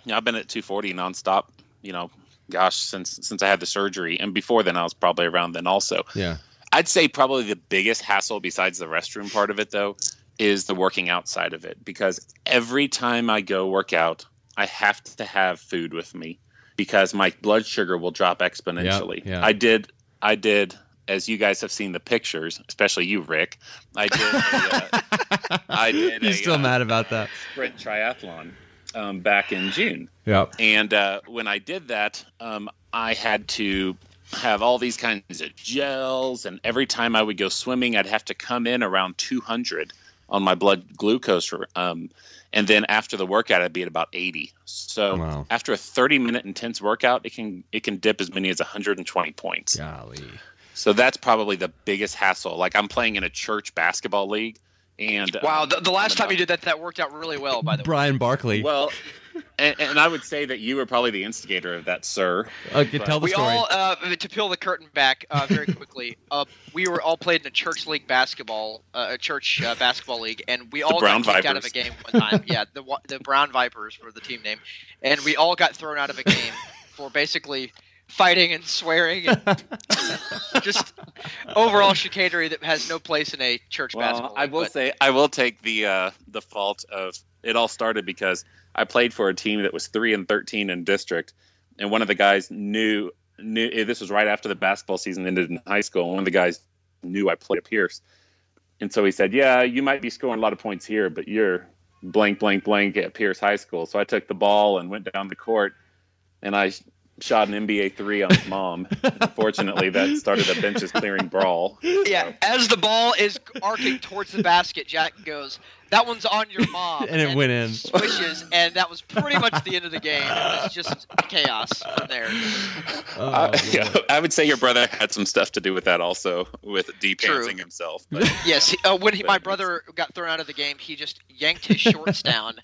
you know, I've been at 240 nonstop. You know, gosh, since since I had the surgery, and before then, I was probably around then also. yeah I'd say probably the biggest hassle besides the restroom part of it though is the working out side of it because every time I go work out, I have to have food with me because my blood sugar will drop exponentially. yeah. I did I did as you guys have seen the pictures, especially you Rick, I did a, uh, (laughs) I did you're a, still uh, mad about that sprint triathlon um, back in June. yep And uh, when I did that, um, I had to have all these kinds of gels, and every time I would go swimming, I'd have to come in around 200 on my blood glucose. Um, and then after the workout, I'd be at about 80. So Wow. after a 30 minute intense workout, it can it can dip as many as 120 points. golly So that's probably the biggest hassle. Like I'm playing in a church basketball league, and Wow. um, The, the last I'm time you did that, that worked out really well. By the way. brian barkley well, and, and I would say that you were probably the instigator of that, sir. okay, tell the we story all uh, to peel the curtain back uh, very quickly. (laughs) uh, we were all played in a church league basketball, uh, a church uh, basketball league, and we all Brown got kicked out of a game one time. yeah, the the Brown Vipers were the team name, and we all got thrown out of a game (laughs) for basically fighting and swearing and (laughs) just overall chicanery that has no place in a church basketball. Well, I will but- say I will take the uh, the fault of it all started because I played for a team that was three and thirteen in district, and one of the guys knew knew eh, this was right after the basketball season ended in high school. And one of the guys knew I played at Pierce, and so he said, "Yeah, you might be scoring a lot of points here, but you're blank blank blank at Pierce High School." So I took the ball and went down the court, and I shot an NBA three on his mom. Unfortunately, that started a benches clearing brawl. Yeah, as the ball is arcing towards the basket, Jack goes, that one's on your (laughs) mom, And it went in. Swishes, and that was pretty much the end of the (laughs) game. It was just chaos from there. Oh, I, yeah, (laughs) I would say your brother had some stuff to do with that also, with True. depantsing himself. But Yes, he, uh, when he, my brother got thrown out of the game, he just yanked his shorts down,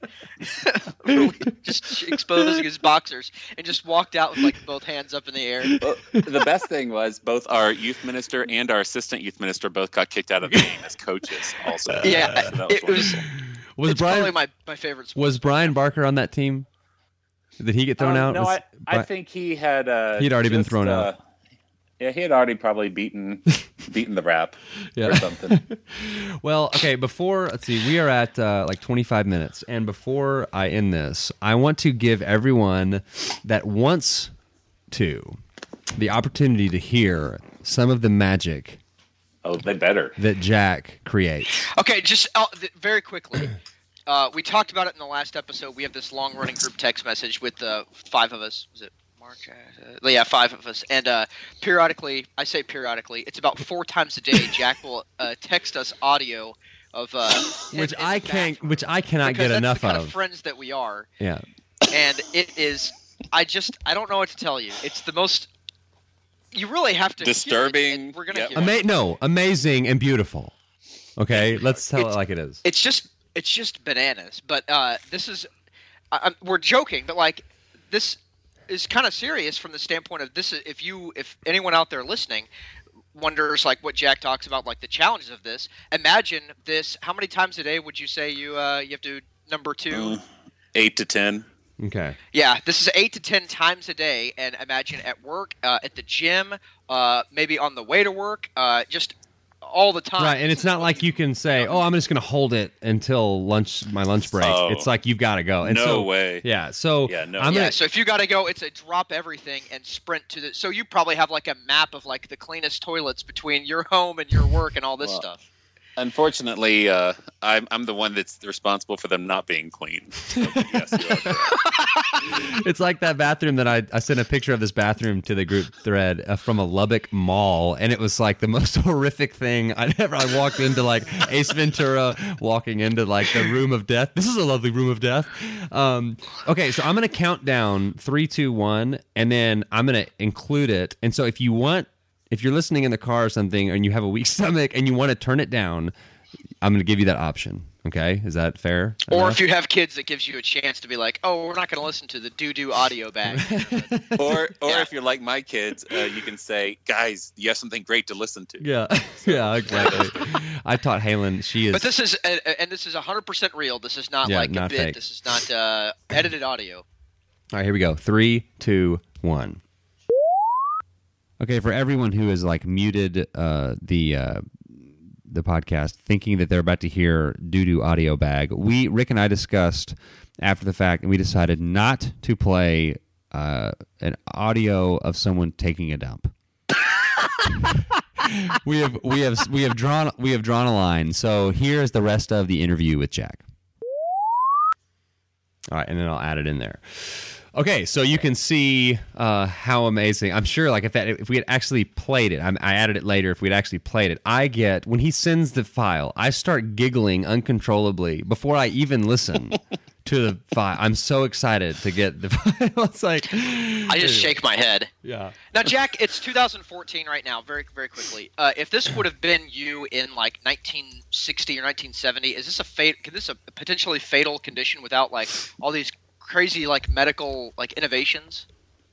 just exposing his boxers, and just walked out with like both hands up in the air. Well, the best thing was both our youth minister and our assistant youth minister both got kicked out of the game as coaches. Also, Yeah, So that it was. Was it's probably Brian my, my favorite. Sport. was Brian Barker on that team? Did he get thrown Um, out? No, Was I, I think he had. Uh, He'd already been thrown uh, out. Yeah, he had already probably beaten (laughs) beaten the rap Yeah. or something. (laughs) Well, okay, before, let's see, we are at uh, like 25 minutes. And before I end this, I want to give everyone that wants to the opportunity to hear some of the magic Oh, they better. that Jack creates. Okay, just uh, th- very quickly. Uh, we talked about it in the last episode. We have this long running group text message with uh, five of us. Was it Mark? Uh, yeah, five of us. And uh, periodically, I say periodically, it's about four times a day. Jack will uh, text us audio of uh, (laughs) Which in I can't, bathroom, which I cannot because get that's enough the kind of. of friends that we are, Yeah. and it is. I just I don't know what to tell you. It's the most. You really have to. hear it, Disturbing, we're gonna. yep. hear it. Ama- no, amazing and beautiful. Okay, let's tell it like it is. it's just it's just bananas. But uh, this is I, I'm, we're joking, but like this is kind of serious from the standpoint of this. If you if anyone out there listening wonders like what Jack talks about, like the challenges of this, imagine this. How many times a day would you say you uh, you have to number two? Mm, eight to ten. Okay. Yeah, this is eight to ten times a day, and imagine at work, uh, at the gym, uh, maybe on the way to work, uh, just all the time. Right, and it's not like you can say, "Oh, I'm just going to hold it until lunch, my lunch break." Oh. it's like you've got to go. And no so, way. Yeah. So Yeah, no. I'm yeah, gonna, so if you got to go, it's a drop everything and sprint to the. So you probably have like a map of like the cleanest toilets between your home and your work and all this Well, stuff. Unfortunately, uh, I'm I'm the one that's responsible for them not being clean. (laughs) So, yes, you are correct. it's like that bathroom that I, I sent a picture of this bathroom to the group thread uh, from a Lubbock mall, and it was like the most (laughs) horrific thing I'd ever. I walked into like Ace Ventura, walking into like the room of death. This is a lovely room of death. Um, okay, so I'm gonna count down three, two, one, and then I'm gonna include it. And so if you want, if you're listening in the car or something, and you have a weak (laughs) stomach and you want to turn it down, I'm gonna give you that option. Okay, is that fair? Or enough? if you have kids, it gives you a chance to be like, oh, we're not going to listen to the doo doo audio bag. (laughs) or or Yeah. if you're like my kids, uh, you can say, "Guys, you have something great to listen to." Yeah, (laughs) yeah, exactly. I taught Halen. She is. but this is, and this is 100% real. This is not Yeah, like not a bit. fake. This is not uh, edited audio. All right, here we go. Three, two, one. Okay, for everyone who is like muted uh, the uh, the podcast, thinking that they're about to hear doo doo audio bag, we Rick and I discussed after the fact, and we decided not to play uh, an audio of someone taking a dump. (laughs) we have we have we have drawn we have drawn a line. So here's the rest of the interview with Jack. All right, and then I'll add it in there. Okay, so you can see uh, how amazing. I'm sure, like if that, if we had actually played it, I'm, I added it later. If we'd actually played it, I get when he sends the file, I start giggling uncontrollably before I even listen (laughs) to the file. I'm so excited to get the (laughs) file. It's like I just shake my head. Yeah. Now, Jack, it's 2014 right now. Very, very quickly. Uh, if this would have been you in like 1960 or 1970, is this a fate? Could this a potentially fatal condition without like all these crazy like medical like innovations?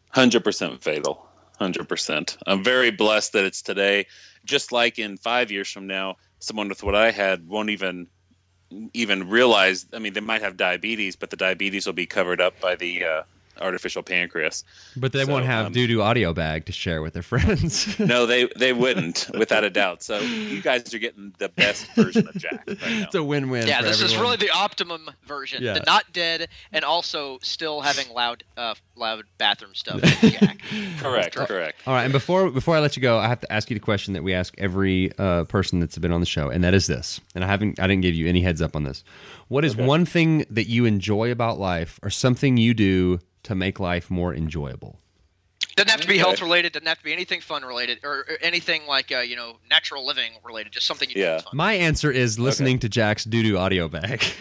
Hundred percent fatal. Hundred percent. I'm very blessed that it's today. Just like in five years from now, someone with what I had won't even even realize. I mean, they might have diabetes, but the diabetes will be covered up by the uh, artificial pancreas. But they So, won't have um, doo doo audio bag to share with their friends. (laughs) No, they they (laughs) wouldn't, without a doubt. So you guys are getting the best version of Jack. Right it's a win win. yeah, for this is really the optimum version. Yeah. The not dead and also still having loud, uh, loud bathroom stuff. (laughs) Jack. correct, correct. All right, and before before I let you go, I have to ask you the question that we ask every uh, person that's been on the show, and that is this. And I haven't, I didn't give you any heads up on this. What is one thing that you enjoy about life, or something you do to make life more enjoyable? Doesn't have to be Okay. health related. Doesn't have to be anything fun related or, or anything like uh, you know natural living related. Just something you do Yeah. for fun. My answer is listening to Jack's doo doo audio bag. (laughs)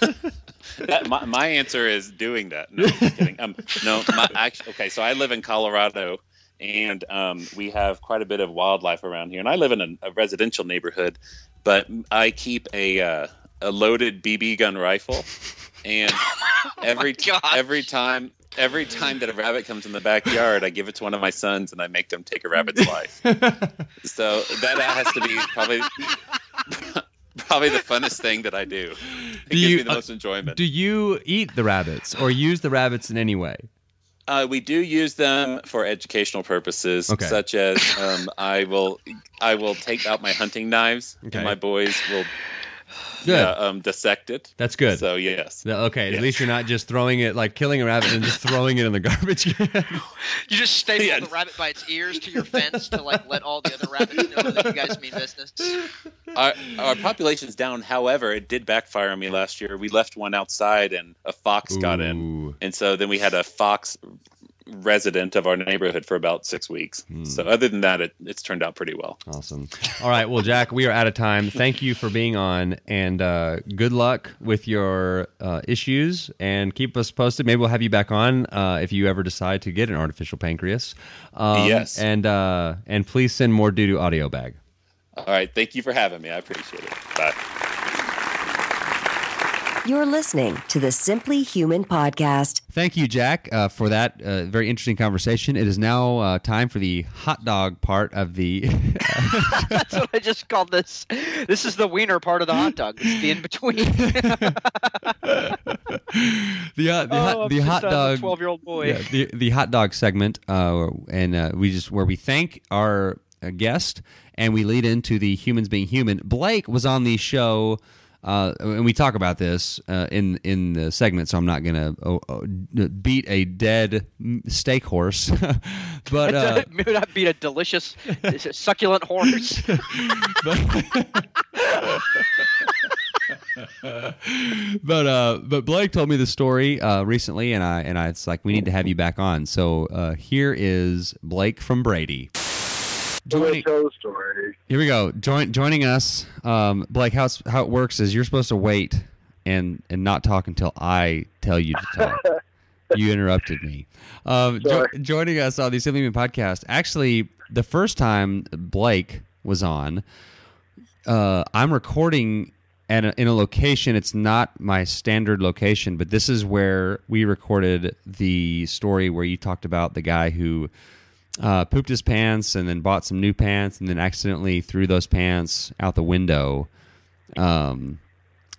(laughs) That, my, my answer is doing that. No, I'm kidding. Um, no, my, actually, okay. So I live in Colorado, and um, we have quite a bit of wildlife around here. And I live in a, a residential neighborhood, but I keep a uh, a loaded BB gun rifle, and (laughs) every God. every time every time that a rabbit comes in the backyard, I give it to one of my sons, and I make them take a rabbit's (laughs) life. So that has to be probably. (laughs) Probably the funnest thing that I do. It Do gives you- me the uh, most enjoyment. Do you eat the rabbits or use the rabbits in any way? Uh, we do use them for educational purposes, Okay. such as um, I will I will take out my hunting knives, Okay. and my boys will Good. yeah, um, dissect it. That's good. So yes, Okay, Yeah. at least you're not just throwing it like killing a rabbit and just throwing it in the garbage can. (laughs) You just staple Yeah. the rabbit by its ears to your fence to like let all the other rabbits know that you guys mean business. our, our population's down. However, it did backfire on me last year. We left one outside, and a fox got in, and so then we had a fox resident of our neighborhood for about six weeks. Hmm. So other than that, it, it's turned out pretty well. Awesome. All right. Well, Jack, we are out of time. Thank you for being on, and uh, good luck with your uh, issues. And keep us posted. Maybe we'll have you back on uh, if you ever decide to get an artificial pancreas. Um, Yes. And uh, and please send more doo doo audio bag. All right, thank you for having me. I appreciate it. Bye. You're listening to the Simply Human podcast. Thank you, Jack, uh, for that uh, very interesting conversation. It is now uh, time for the hot dog part of the. (laughs) That's what I just called this. This is the wiener part of the hot dog. It's the in between. (laughs) the uh, the, hot, the hot dog Twelve year old boy. Yeah, the the hot dog segment, uh, and uh, we just where we thank our uh, guest and we lead into the humans being human. Blake was on the show. Uh, and we talk about this uh, in in the segment, so I'm not gonna uh, uh, beat a dead steak horse. (laughs) but (laughs) uh, Maybe not beat a delicious, succulent horse. (laughs) but uh, but Blake told me the story uh, recently, and I and I it's like we need to have you back on. So uh, here is Blake from Brady. Joining, tell the story. Here we go. Join, joining us, um, Blake. How how it works is you're supposed to wait and and not talk until I tell you to talk. (laughs) you interrupted me. Um, jo- joining us on the Human podcast. Actually, the first time Blake was on, uh, I'm recording at a, in a location. It's not my standard location, but this is where we recorded the story where you talked about the guy who uh, pooped his pants and then bought some new pants and then accidentally threw those pants out the window. Um,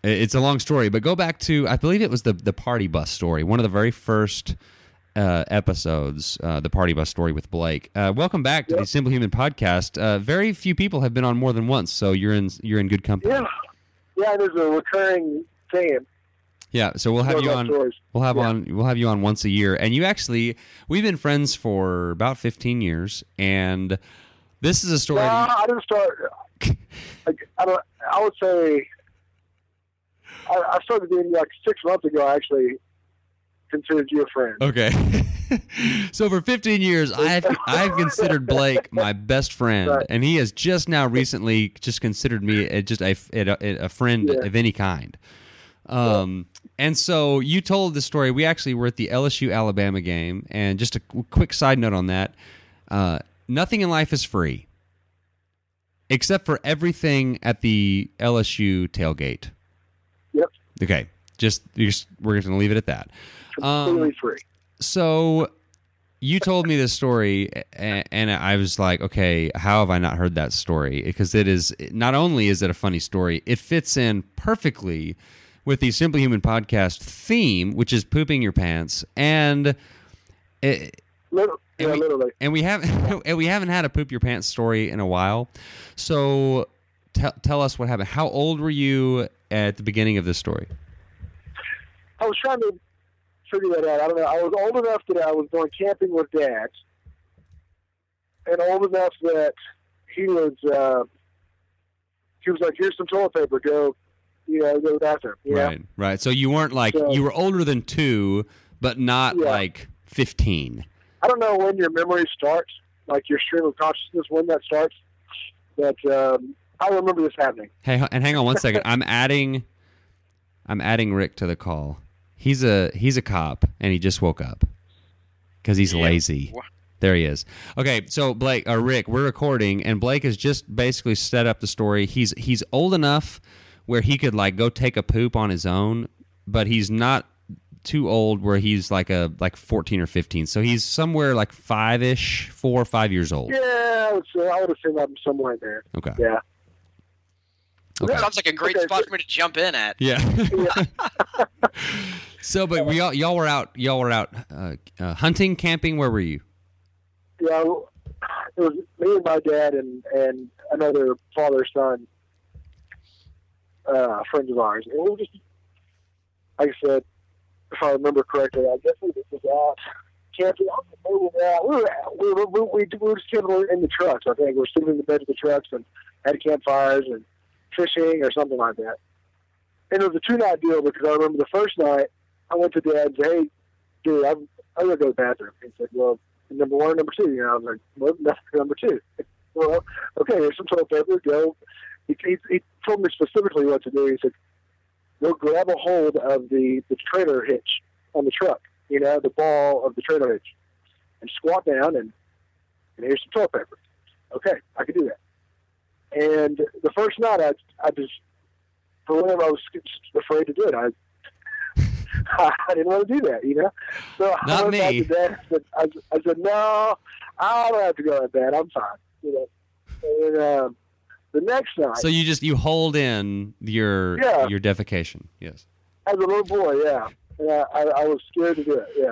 it- it's a long story, but go back to I believe it was the the party bus story, one of the very first uh, episodes, uh, the party bus story with Blake. Uh, welcome back to the Simple Human podcast. Uh, very few people have been on more than once, so you're in you're in good company. Yeah, yeah. There's a recurring theme. Yeah, so we'll have you on. stories. We'll have Yeah. on. We'll have you on once a year, and you actually we've been friends for about fifteen years, and this is a story. No, I didn't start. (laughs) Like, I don't. I would say I, I started being like six months ago. I actually considered you a friend. Okay. (laughs) so for 15 years, (laughs) I've I've considered Blake my best friend, Right. and he has just now recently just considered me a, just a, a, a friend Yeah. of any kind. Um, and so you told the story. We actually were at the LSU Alabama game, and just a quick side note on that: uh, nothing in life is free, except for everything at the LSU tailgate. Yep, Okay, just, just we're going to leave it at that. Um, completely free. so you told me this story a- and i was like okay how have i not heard that story because it is not only is it a funny story it fits in perfectly with the simply human podcast theme which is pooping your pants and it, Little, and yeah, we- literally. and we haven't (laughs) and we haven't had a poop your pants story in a while so tell tell us what happened how old were you at the beginning of this story I was trying to figure that out. I don't know. I was old enough that I was going camping with dad, and old enough that he was. Uh, he was like, "Here's some toilet paper. Go, you know, go to the bathroom." You know? Right, right. So you weren't like So- you were older than two, but not Yeah. like fifteen. I don't know when your memory starts, like your stream of consciousness, when that starts. But um, I remember this happening. Hey, and hang on one second. (laughs) I'm adding, I'm adding Rick to the call. He's a he's a cop, and he just woke up because he's Yeah. lazy. Wha- There he is. Okay, so Blake or Rick, we're recording, and Blake has just basically set up the story. He's he's old enough where he could like go take a poop on his own, but he's not too old where he's like a like 14 or 15. So he's somewhere like five ish, four or five years old. Yeah, I would say I would have seen that somewhere there. Okay. Yeah. Okay. Sounds like a great Okay, spot for me to jump in at. Yeah. (laughs) so, but we all y'all were out y'all were out uh, uh, hunting, camping. Where were you? Yeah, it was me and my dad and and another father son uh, friends of ours. And we were just, like I said, if I remember correctly, I guess we just out camping. We were. We were, we, were, we, we were just camping in the trucks. I think we were sitting in the bed of the trucks and had campfires and fishing or something like that. And it was a two night deal because I remember the first night I went to dad and said, "Hey, dude, I'm I'm gonna go to the bathroom." He said, "Well, number one, number two. You know, I was like, "Well, (laughs) number two. (laughs) well, okay, here's some toilet paper. Go." He, he, he told me specifically what to do. He said, "Go grab a hold of the the trailer hitch on the truck. You know, the ball of the trailer hitch, and squat down and and here's some toilet paper." Okay, I could do that. And the first night, I I just for whatever I was afraid to do it, I (laughs) I didn't want to do that, you know. So I Not went back to dad. and said- I, I said, no, I don't have to go like that. I'm fine, you know. And um, the next night, So you just you hold in your Yeah. your defecation. Yes. as a little boy, yeah, yeah, I, I was scared to do it, yeah.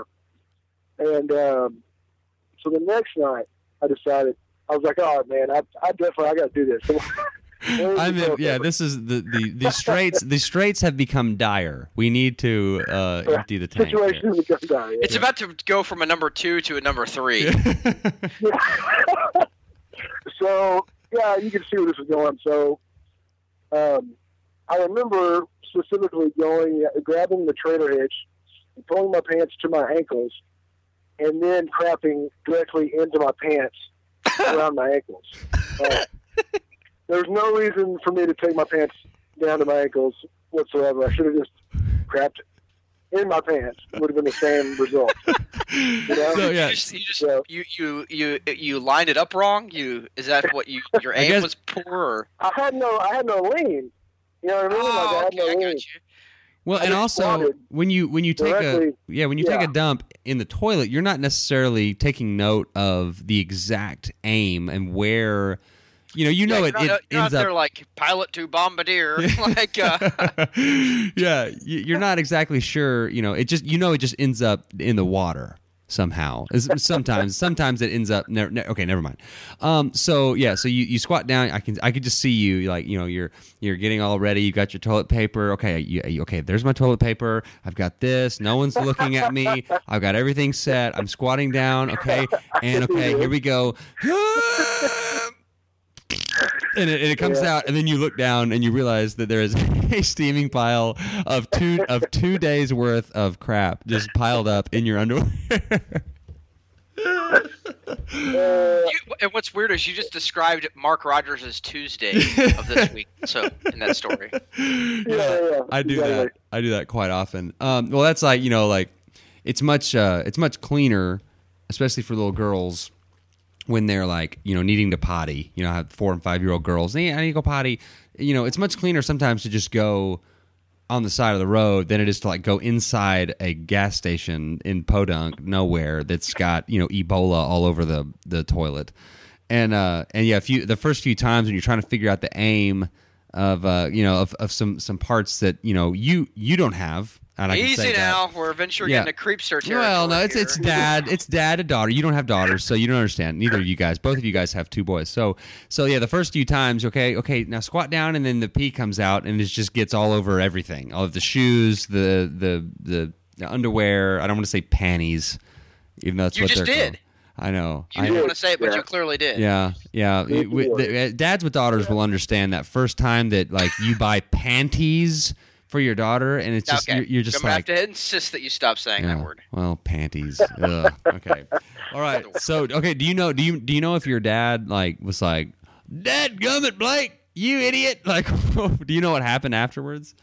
And um, so the next night, I decided I was like, all right, man, I, I definitely I got to do this. (laughs) So, I mean, yeah. paper? This is the the the straits. the straits have become dire. We need to uh, Yeah. empty the tank. situation has become dire. Yeah. It's about to go from a number two to a number three. (laughs) (laughs) so yeah, you can see where this is going. So um, I remember specifically going, grabbing the trailer hitch, and pulling my pants to my ankles, and then crapping directly into my pants (laughs) around my ankles. Uh, there's no reason for me to take my pants down to my ankles whatsoever. I should have just crapped in my pants. Would have been the same result. (laughs) You know? So yeah. You just, you, just Yeah. you, you you you lined it up wrong. You is that what you (laughs) your I aim guess- was poor? Or? I had no, I had no lean. You know what I mean? like I Oh, had okay, no I lean. got you. Well, I and also when you when you take a yeah when you take a dump in the toilet, you're not necessarily taking note of the exact aim and where. You know, you know yeah, it, not, it you're not ends up there like pilot to bombardier. (laughs) (laughs) like uh, (laughs) yeah, you're not exactly sure. You know, it just you know it just ends up in the water somehow. Sometimes, sometimes it ends up. Ne- ne- okay, never mind. Um, so yeah, so you, you squat down. I can I could just see you like you know you're you're getting all ready. You got your toilet paper. Okay, you- okay. There's my toilet paper. I've got this. No one's looking at me. I've got everything set. I'm squatting down. Okay, and okay, here we go. And it, and it comes Yeah. out, and then you look down and you realize that there is (laughs) a steaming pile of two of two days worth of crap just piled up in your underwear. You, and what's weird is you just described Mark Rogers' Tuesday of this week. So in that story, (laughs) yeah, yeah, I do exactly. that. I do that quite often. Um, well, that's like you know, like it's much uh, it's much cleaner, especially for little girls when they're like you know needing to potty. You know, I have four and five year old girls. Hey, I need to go potty. You know, it's much cleaner sometimes to just go on the side of the road than it is to like go inside a gas station in Podunk nowhere that's got you know Ebola all over the the toilet. And uh and yeah, if you the first few times when you're trying to figure out the aim of uh you know of, of some some parts that you know you you don't have and I can easy say that. now. We're venturing Yeah. into creepster territory. Well, no, it's here. it's dad, (laughs) it's dad and daughter. You don't have daughters, so you don't understand. Neither of you guys. Both of you guys have two boys. So so yeah, the first few times, okay, okay, now squat down, and then the pee comes out, and it just gets all over everything, all of the shoes, the the the, the underwear. I don't want to say panties, even though that's You what just they're did. called. I know. You I didn't know. want to say it, but Yeah. you clearly did. Yeah, yeah. Good It- with- the- uh, dads with daughters will understand that first time that like you buy panties for your daughter, and it's just okay. you're, you're just I'm gonna like have to insist that you stop saying yeah, that word. Well, panties. (laughs) Ugh. okay. All right. So, okay. Do you know? Do you do you know if your dad like was like, "Dad, gummit, Blake, you idiot"? (laughs) Like, (laughs) do you know what happened afterwards?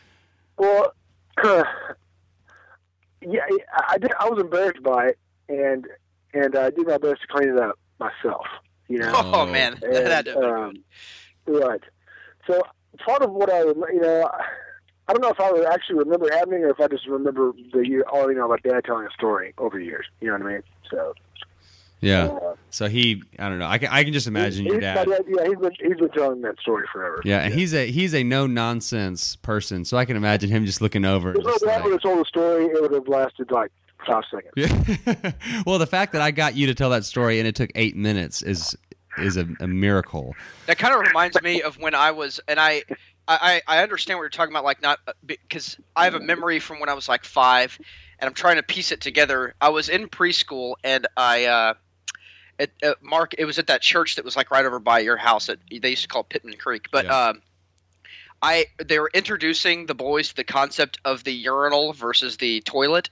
Well, yeah, I, I did. I was embarrassed by it, and and I did my best to clean it up myself. You know. Oh, man, And, that had to um, right. So part of what I, you know, I don't know if I would actually remember happening or if I just remember the year, all you know, my dad telling a story over the years. You know what I mean? So Yeah. uh, So he, I don't know. I can, I can just imagine he's, your dad. dad. Yeah, he's been he's been telling that story forever. Yeah, and he's a he's a no nonsense person. So I can imagine him just looking over. If my just dad like- would have told the story, it would have lasted like five seconds. Yeah. (laughs) well, the fact that I got you to tell that story and it took eight minutes is is a, a miracle. That kind of reminds me of when I was, and I, I, I understand what you're talking about, like not because I have a memory from when I was like five, and I'm trying to piece it together. I was in preschool, and I, uh, at, at Mark, it was at that church that was like right over by your house. At, they used to call it Pittman Creek, but Yeah. um, I they were introducing the boys to the concept of the urinal versus the toilet.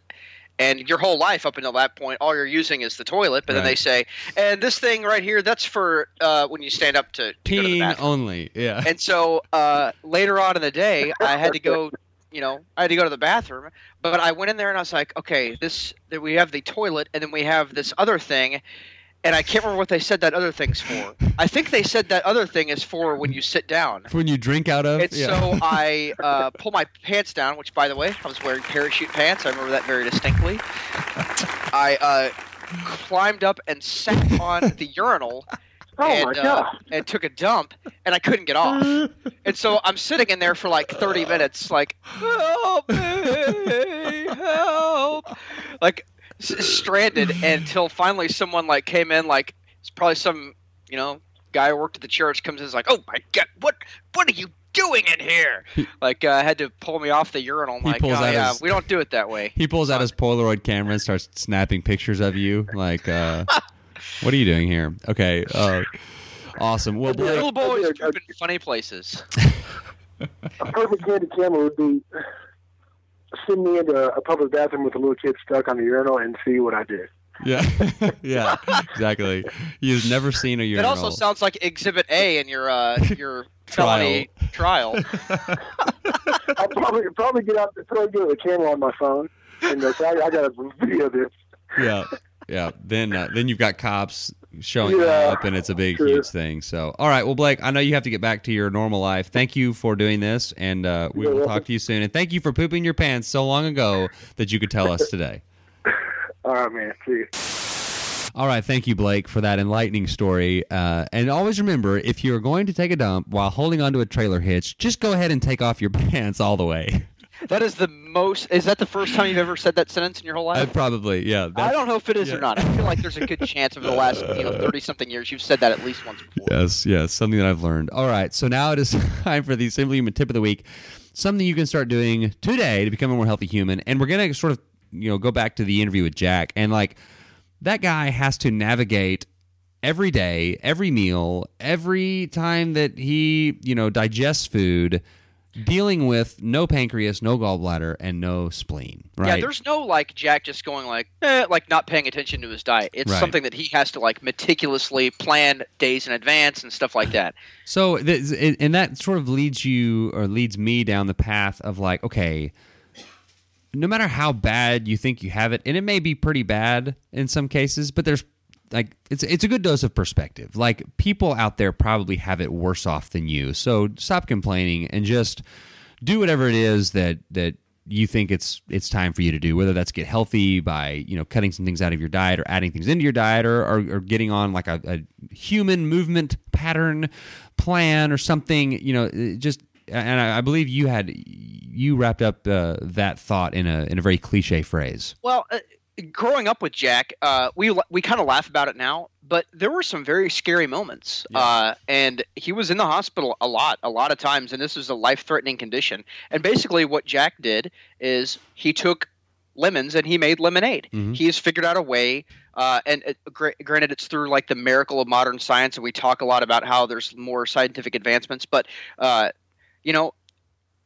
And your whole life up until that point, all you're using is the toilet. But then they say, and this thing right here, that's for uh, when you stand up to, to go to the Peeing bathroom. only. Yeah. And so uh, later on in the day, I had to go. You know, I had to go to the bathroom, but I went in there and I was like, okay, this that we have the toilet, and then we have this other thing, and I can't remember what they said that other thing's for. I think they said that other thing is for when you sit down. When you drink out of. And yeah. so I (laughs) uh, pull my pants down, which, by the way, I was wearing parachute pants. I remember that very distinctly. (laughs) I uh, climbed up and sat on the urinal (laughs) Oh and, my uh, and took a dump, and I couldn't get off. And so I'm sitting in there for like 30 minutes, like, help me, help. Like, s- stranded until finally someone like came in, like, it's probably some, you know, guy who worked at the church comes in and is like, oh my god, what, what are you doing in here? Like, uh, had to pull me off the urinal. I'm He like, pulls oh out yeah, his- we don't do it that way. He pulls out his Polaroid camera and starts snapping pictures of you. Like, uh, what are you doing here? Okay. Uh, awesome. Well, Blake, Little boys I did- I- poop in funny places. (laughs) A perfect candid camera would be send me into a public bathroom with a little kid stuck on the urinal and see what I do. yeah, (laughs) yeah, exactly. You've never seen a urinal. urinal. also sounds like Exhibit A in your uh, your (laughs) felony trial. (laughs) I'll probably probably get out probably get a camera on my phone and say, I, I got to video of this. yeah, yeah. Then, uh, then you've got cops showing Yeah, up, and it's a big, true. huge thing. So, all right. Well, Blake, I know you have to get back to your normal life. Thank you for doing this, and uh, we You're will welcome. talk to you soon. And thank you for pooping your pants so long ago that you could tell us today. (laughs) All right, man. See you. All right, thank you, Blake, for that enlightening story. Uh, and always remember, if you're going to take a dump while holding onto a trailer hitch, just go ahead and take off your (laughs) pants all the way. That is the most. Is that the first time you've ever said that sentence in your whole I life? probably, yeah. I don't know if it is yeah. or not. I feel like there's a good (laughs) chance over the last you know thirty something years you've said that at least once before. Yes, yes, something that I've learned. All right, so now it is (laughs) time for the Simply Human tip of the week. Something you can start doing today to become a more healthy human. And we're gonna sort of, you know, go back to the interview with Jack, and like that guy has to navigate every day, every meal, every time that he, you know, digests food, dealing with no pancreas, no gallbladder, and no spleen. Right? Yeah, there's no like Jack just going like eh, like not paying attention to his diet. It's Right. something that he has to like meticulously plan days in advance and stuff like that. (sighs) So, th- and that sort of leads you or leads me down the path of like, okay, no matter how bad you think you have it, and it may be pretty bad in some cases, but there's like it's it's a good dose of perspective. Like people out there probably have it worse off than you. So stop complaining and just do whatever it is that that you think it's it's time for you to do. Whether that's get healthy by you know cutting some things out of your diet or adding things into your diet or or, or getting on like a, a human movement pattern plan or something. You know, just and I, believe you had you wrapped up uh, that thought in a in a very cliche phrase. Well, uh, growing up with Jack, uh, we we kind of laugh about it now, but there were some very scary moments. Yeah. Uh, and he was in the hospital a lot, a lot of times, and this was a life threatening condition. And basically, what Jack did is he took lemons and he made lemonade. Mhm. He has figured out a way. Uh, and it, gra- granted, it's through like the miracle of modern science, and we talk a lot about how there's more scientific advancements. But uh, you know,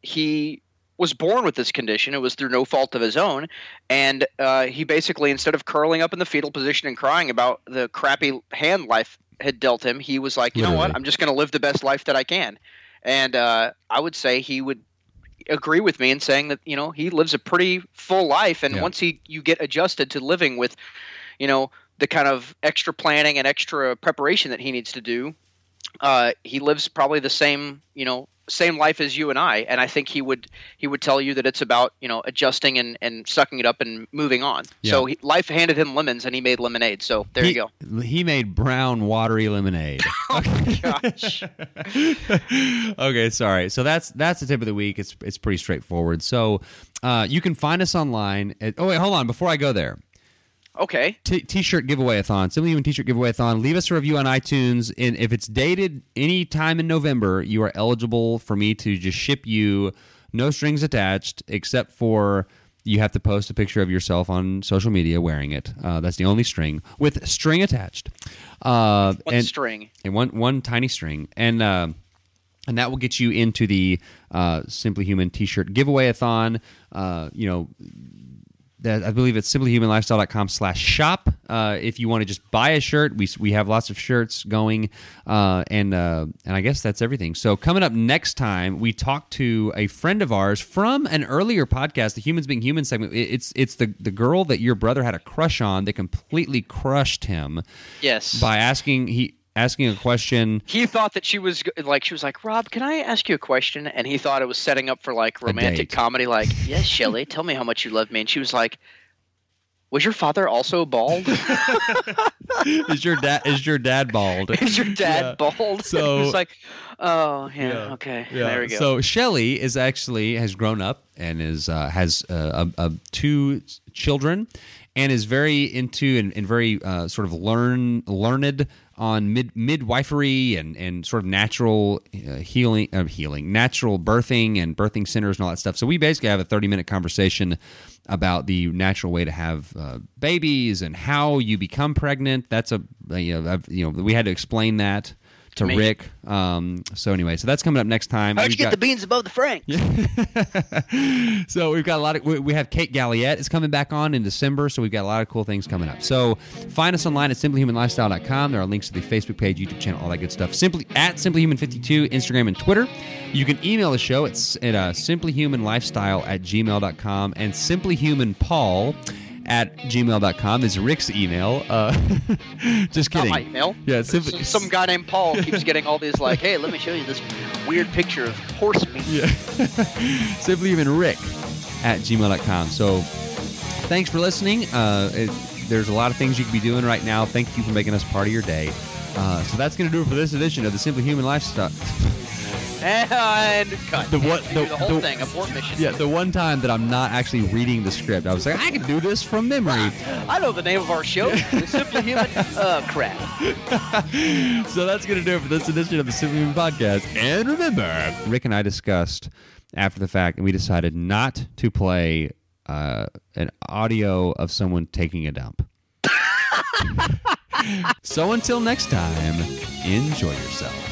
he was born with this condition. It was through no fault of his own, and uh, he basically, instead of curling up in the fetal position and crying about the crappy hand life had dealt him, he was like, you know what? I'm just going to live the best life that I can. And uh, I would say he would agree with me in saying that you know he lives a pretty full life, and Yeah. once he you get adjusted to living with, you know, the kind of extra planning and extra preparation that he needs to do, uh, he lives probably the same you know same life as you and I, and I think he would he would tell you that it's about you know adjusting and, and sucking it up and moving on. So he, life handed him lemons and he made lemonade. So there he, you go. He made brown, watery lemonade. (laughs) Oh gosh. (laughs) okay, sorry. So that's that's the tip of the week. It's it's pretty straightforward. So uh, you can find us online. At, oh wait, hold on. Before I go there, Okay. T- t-shirt giveaway-a-thon, Simply Human t-shirt giveaway-a-thon. Leave us a review on iTunes, and if it's dated any time in November, you are eligible for me to just ship you no strings attached, except for you have to post a picture of yourself on social media wearing it. Uh, that's the only string with string attached. Uh, One and, string. and one one tiny string, and uh, and that will get you into the uh, Simply Human T-shirt giveaway-a-thon. Uh, you know, I believe it's simplyhumanlifestyle.com slash shop. Uh, if you want to just buy a shirt, we, we have lots of shirts going. Uh, and, uh, and I guess that's everything. So coming up next time, we talk to a friend of ours from an earlier podcast, the Humans Being Human segment. It's, it's the, the girl that your brother had a crush on that completely crushed him Yes. by asking, he, asking a question. he thought that she was like she was like rob can i ask you a question and he thought it was setting up for like romantic comedy like yes shelly tell me how much you love me and she was like was your father also bald (laughs) is your dad, is your dad bald? (laughs) is your dad Yeah. bald (laughs) So- it was like oh yeah, Yeah. okay Yeah. there we go So Shelly is actually has grown up and is uh, has uh, a, a, two children and is very into and, and very uh, sort of learn learned on mid midwifery and and sort of natural uh, healing uh, healing natural birthing and birthing centers and all that stuff. So we basically have a thirty minute conversation about the natural way to have uh, babies and how you become pregnant. That's a you know, you know we had to explain that to me. Rick. Um, so anyway, so that's coming up next time. how'd you We've get got- the beans above the frank (laughs) so we've got a lot of we, we have Kate Galliett is coming back on in December, so we've got a lot of cool things coming up. So find us online at simplyhumanlifestyle.com. There are links to the Facebook page, YouTube channel, all that good stuff. Simply at simplyhuman52, Instagram and Twitter. You can email the show at, s- at uh, simplyhumanlifestyle at gmail.com and simplyhumanpaul at gmail.com is Rick's email. Uh, (laughs) just not kidding. my email Yeah, simply, some, some guy named paul keeps getting all these like hey let me show you this weird picture of horse meat Yeah. (laughs) Simply even Rick at gmail.com. So thanks for listening. Uh, it, there's a lot of things you could be doing right now. Thank you for making us part of your day. Uh, so that's going to do it for this edition of the Simply Human Lifestyle. (laughs) and cut The what- the- the whole the- thing abort mission yeah, the one time that I'm not actually reading the script, I was like, I can do this from memory. (laughs) I know the name of our show. (laughs) The Simply Human. Uh, crap. (laughs) so that's going to do it for this edition of the Simply Human Podcast. And remember, Rick and I discussed after the fact, and we decided not to play uh, an audio of someone taking a dump. so until next time, enjoy yourself.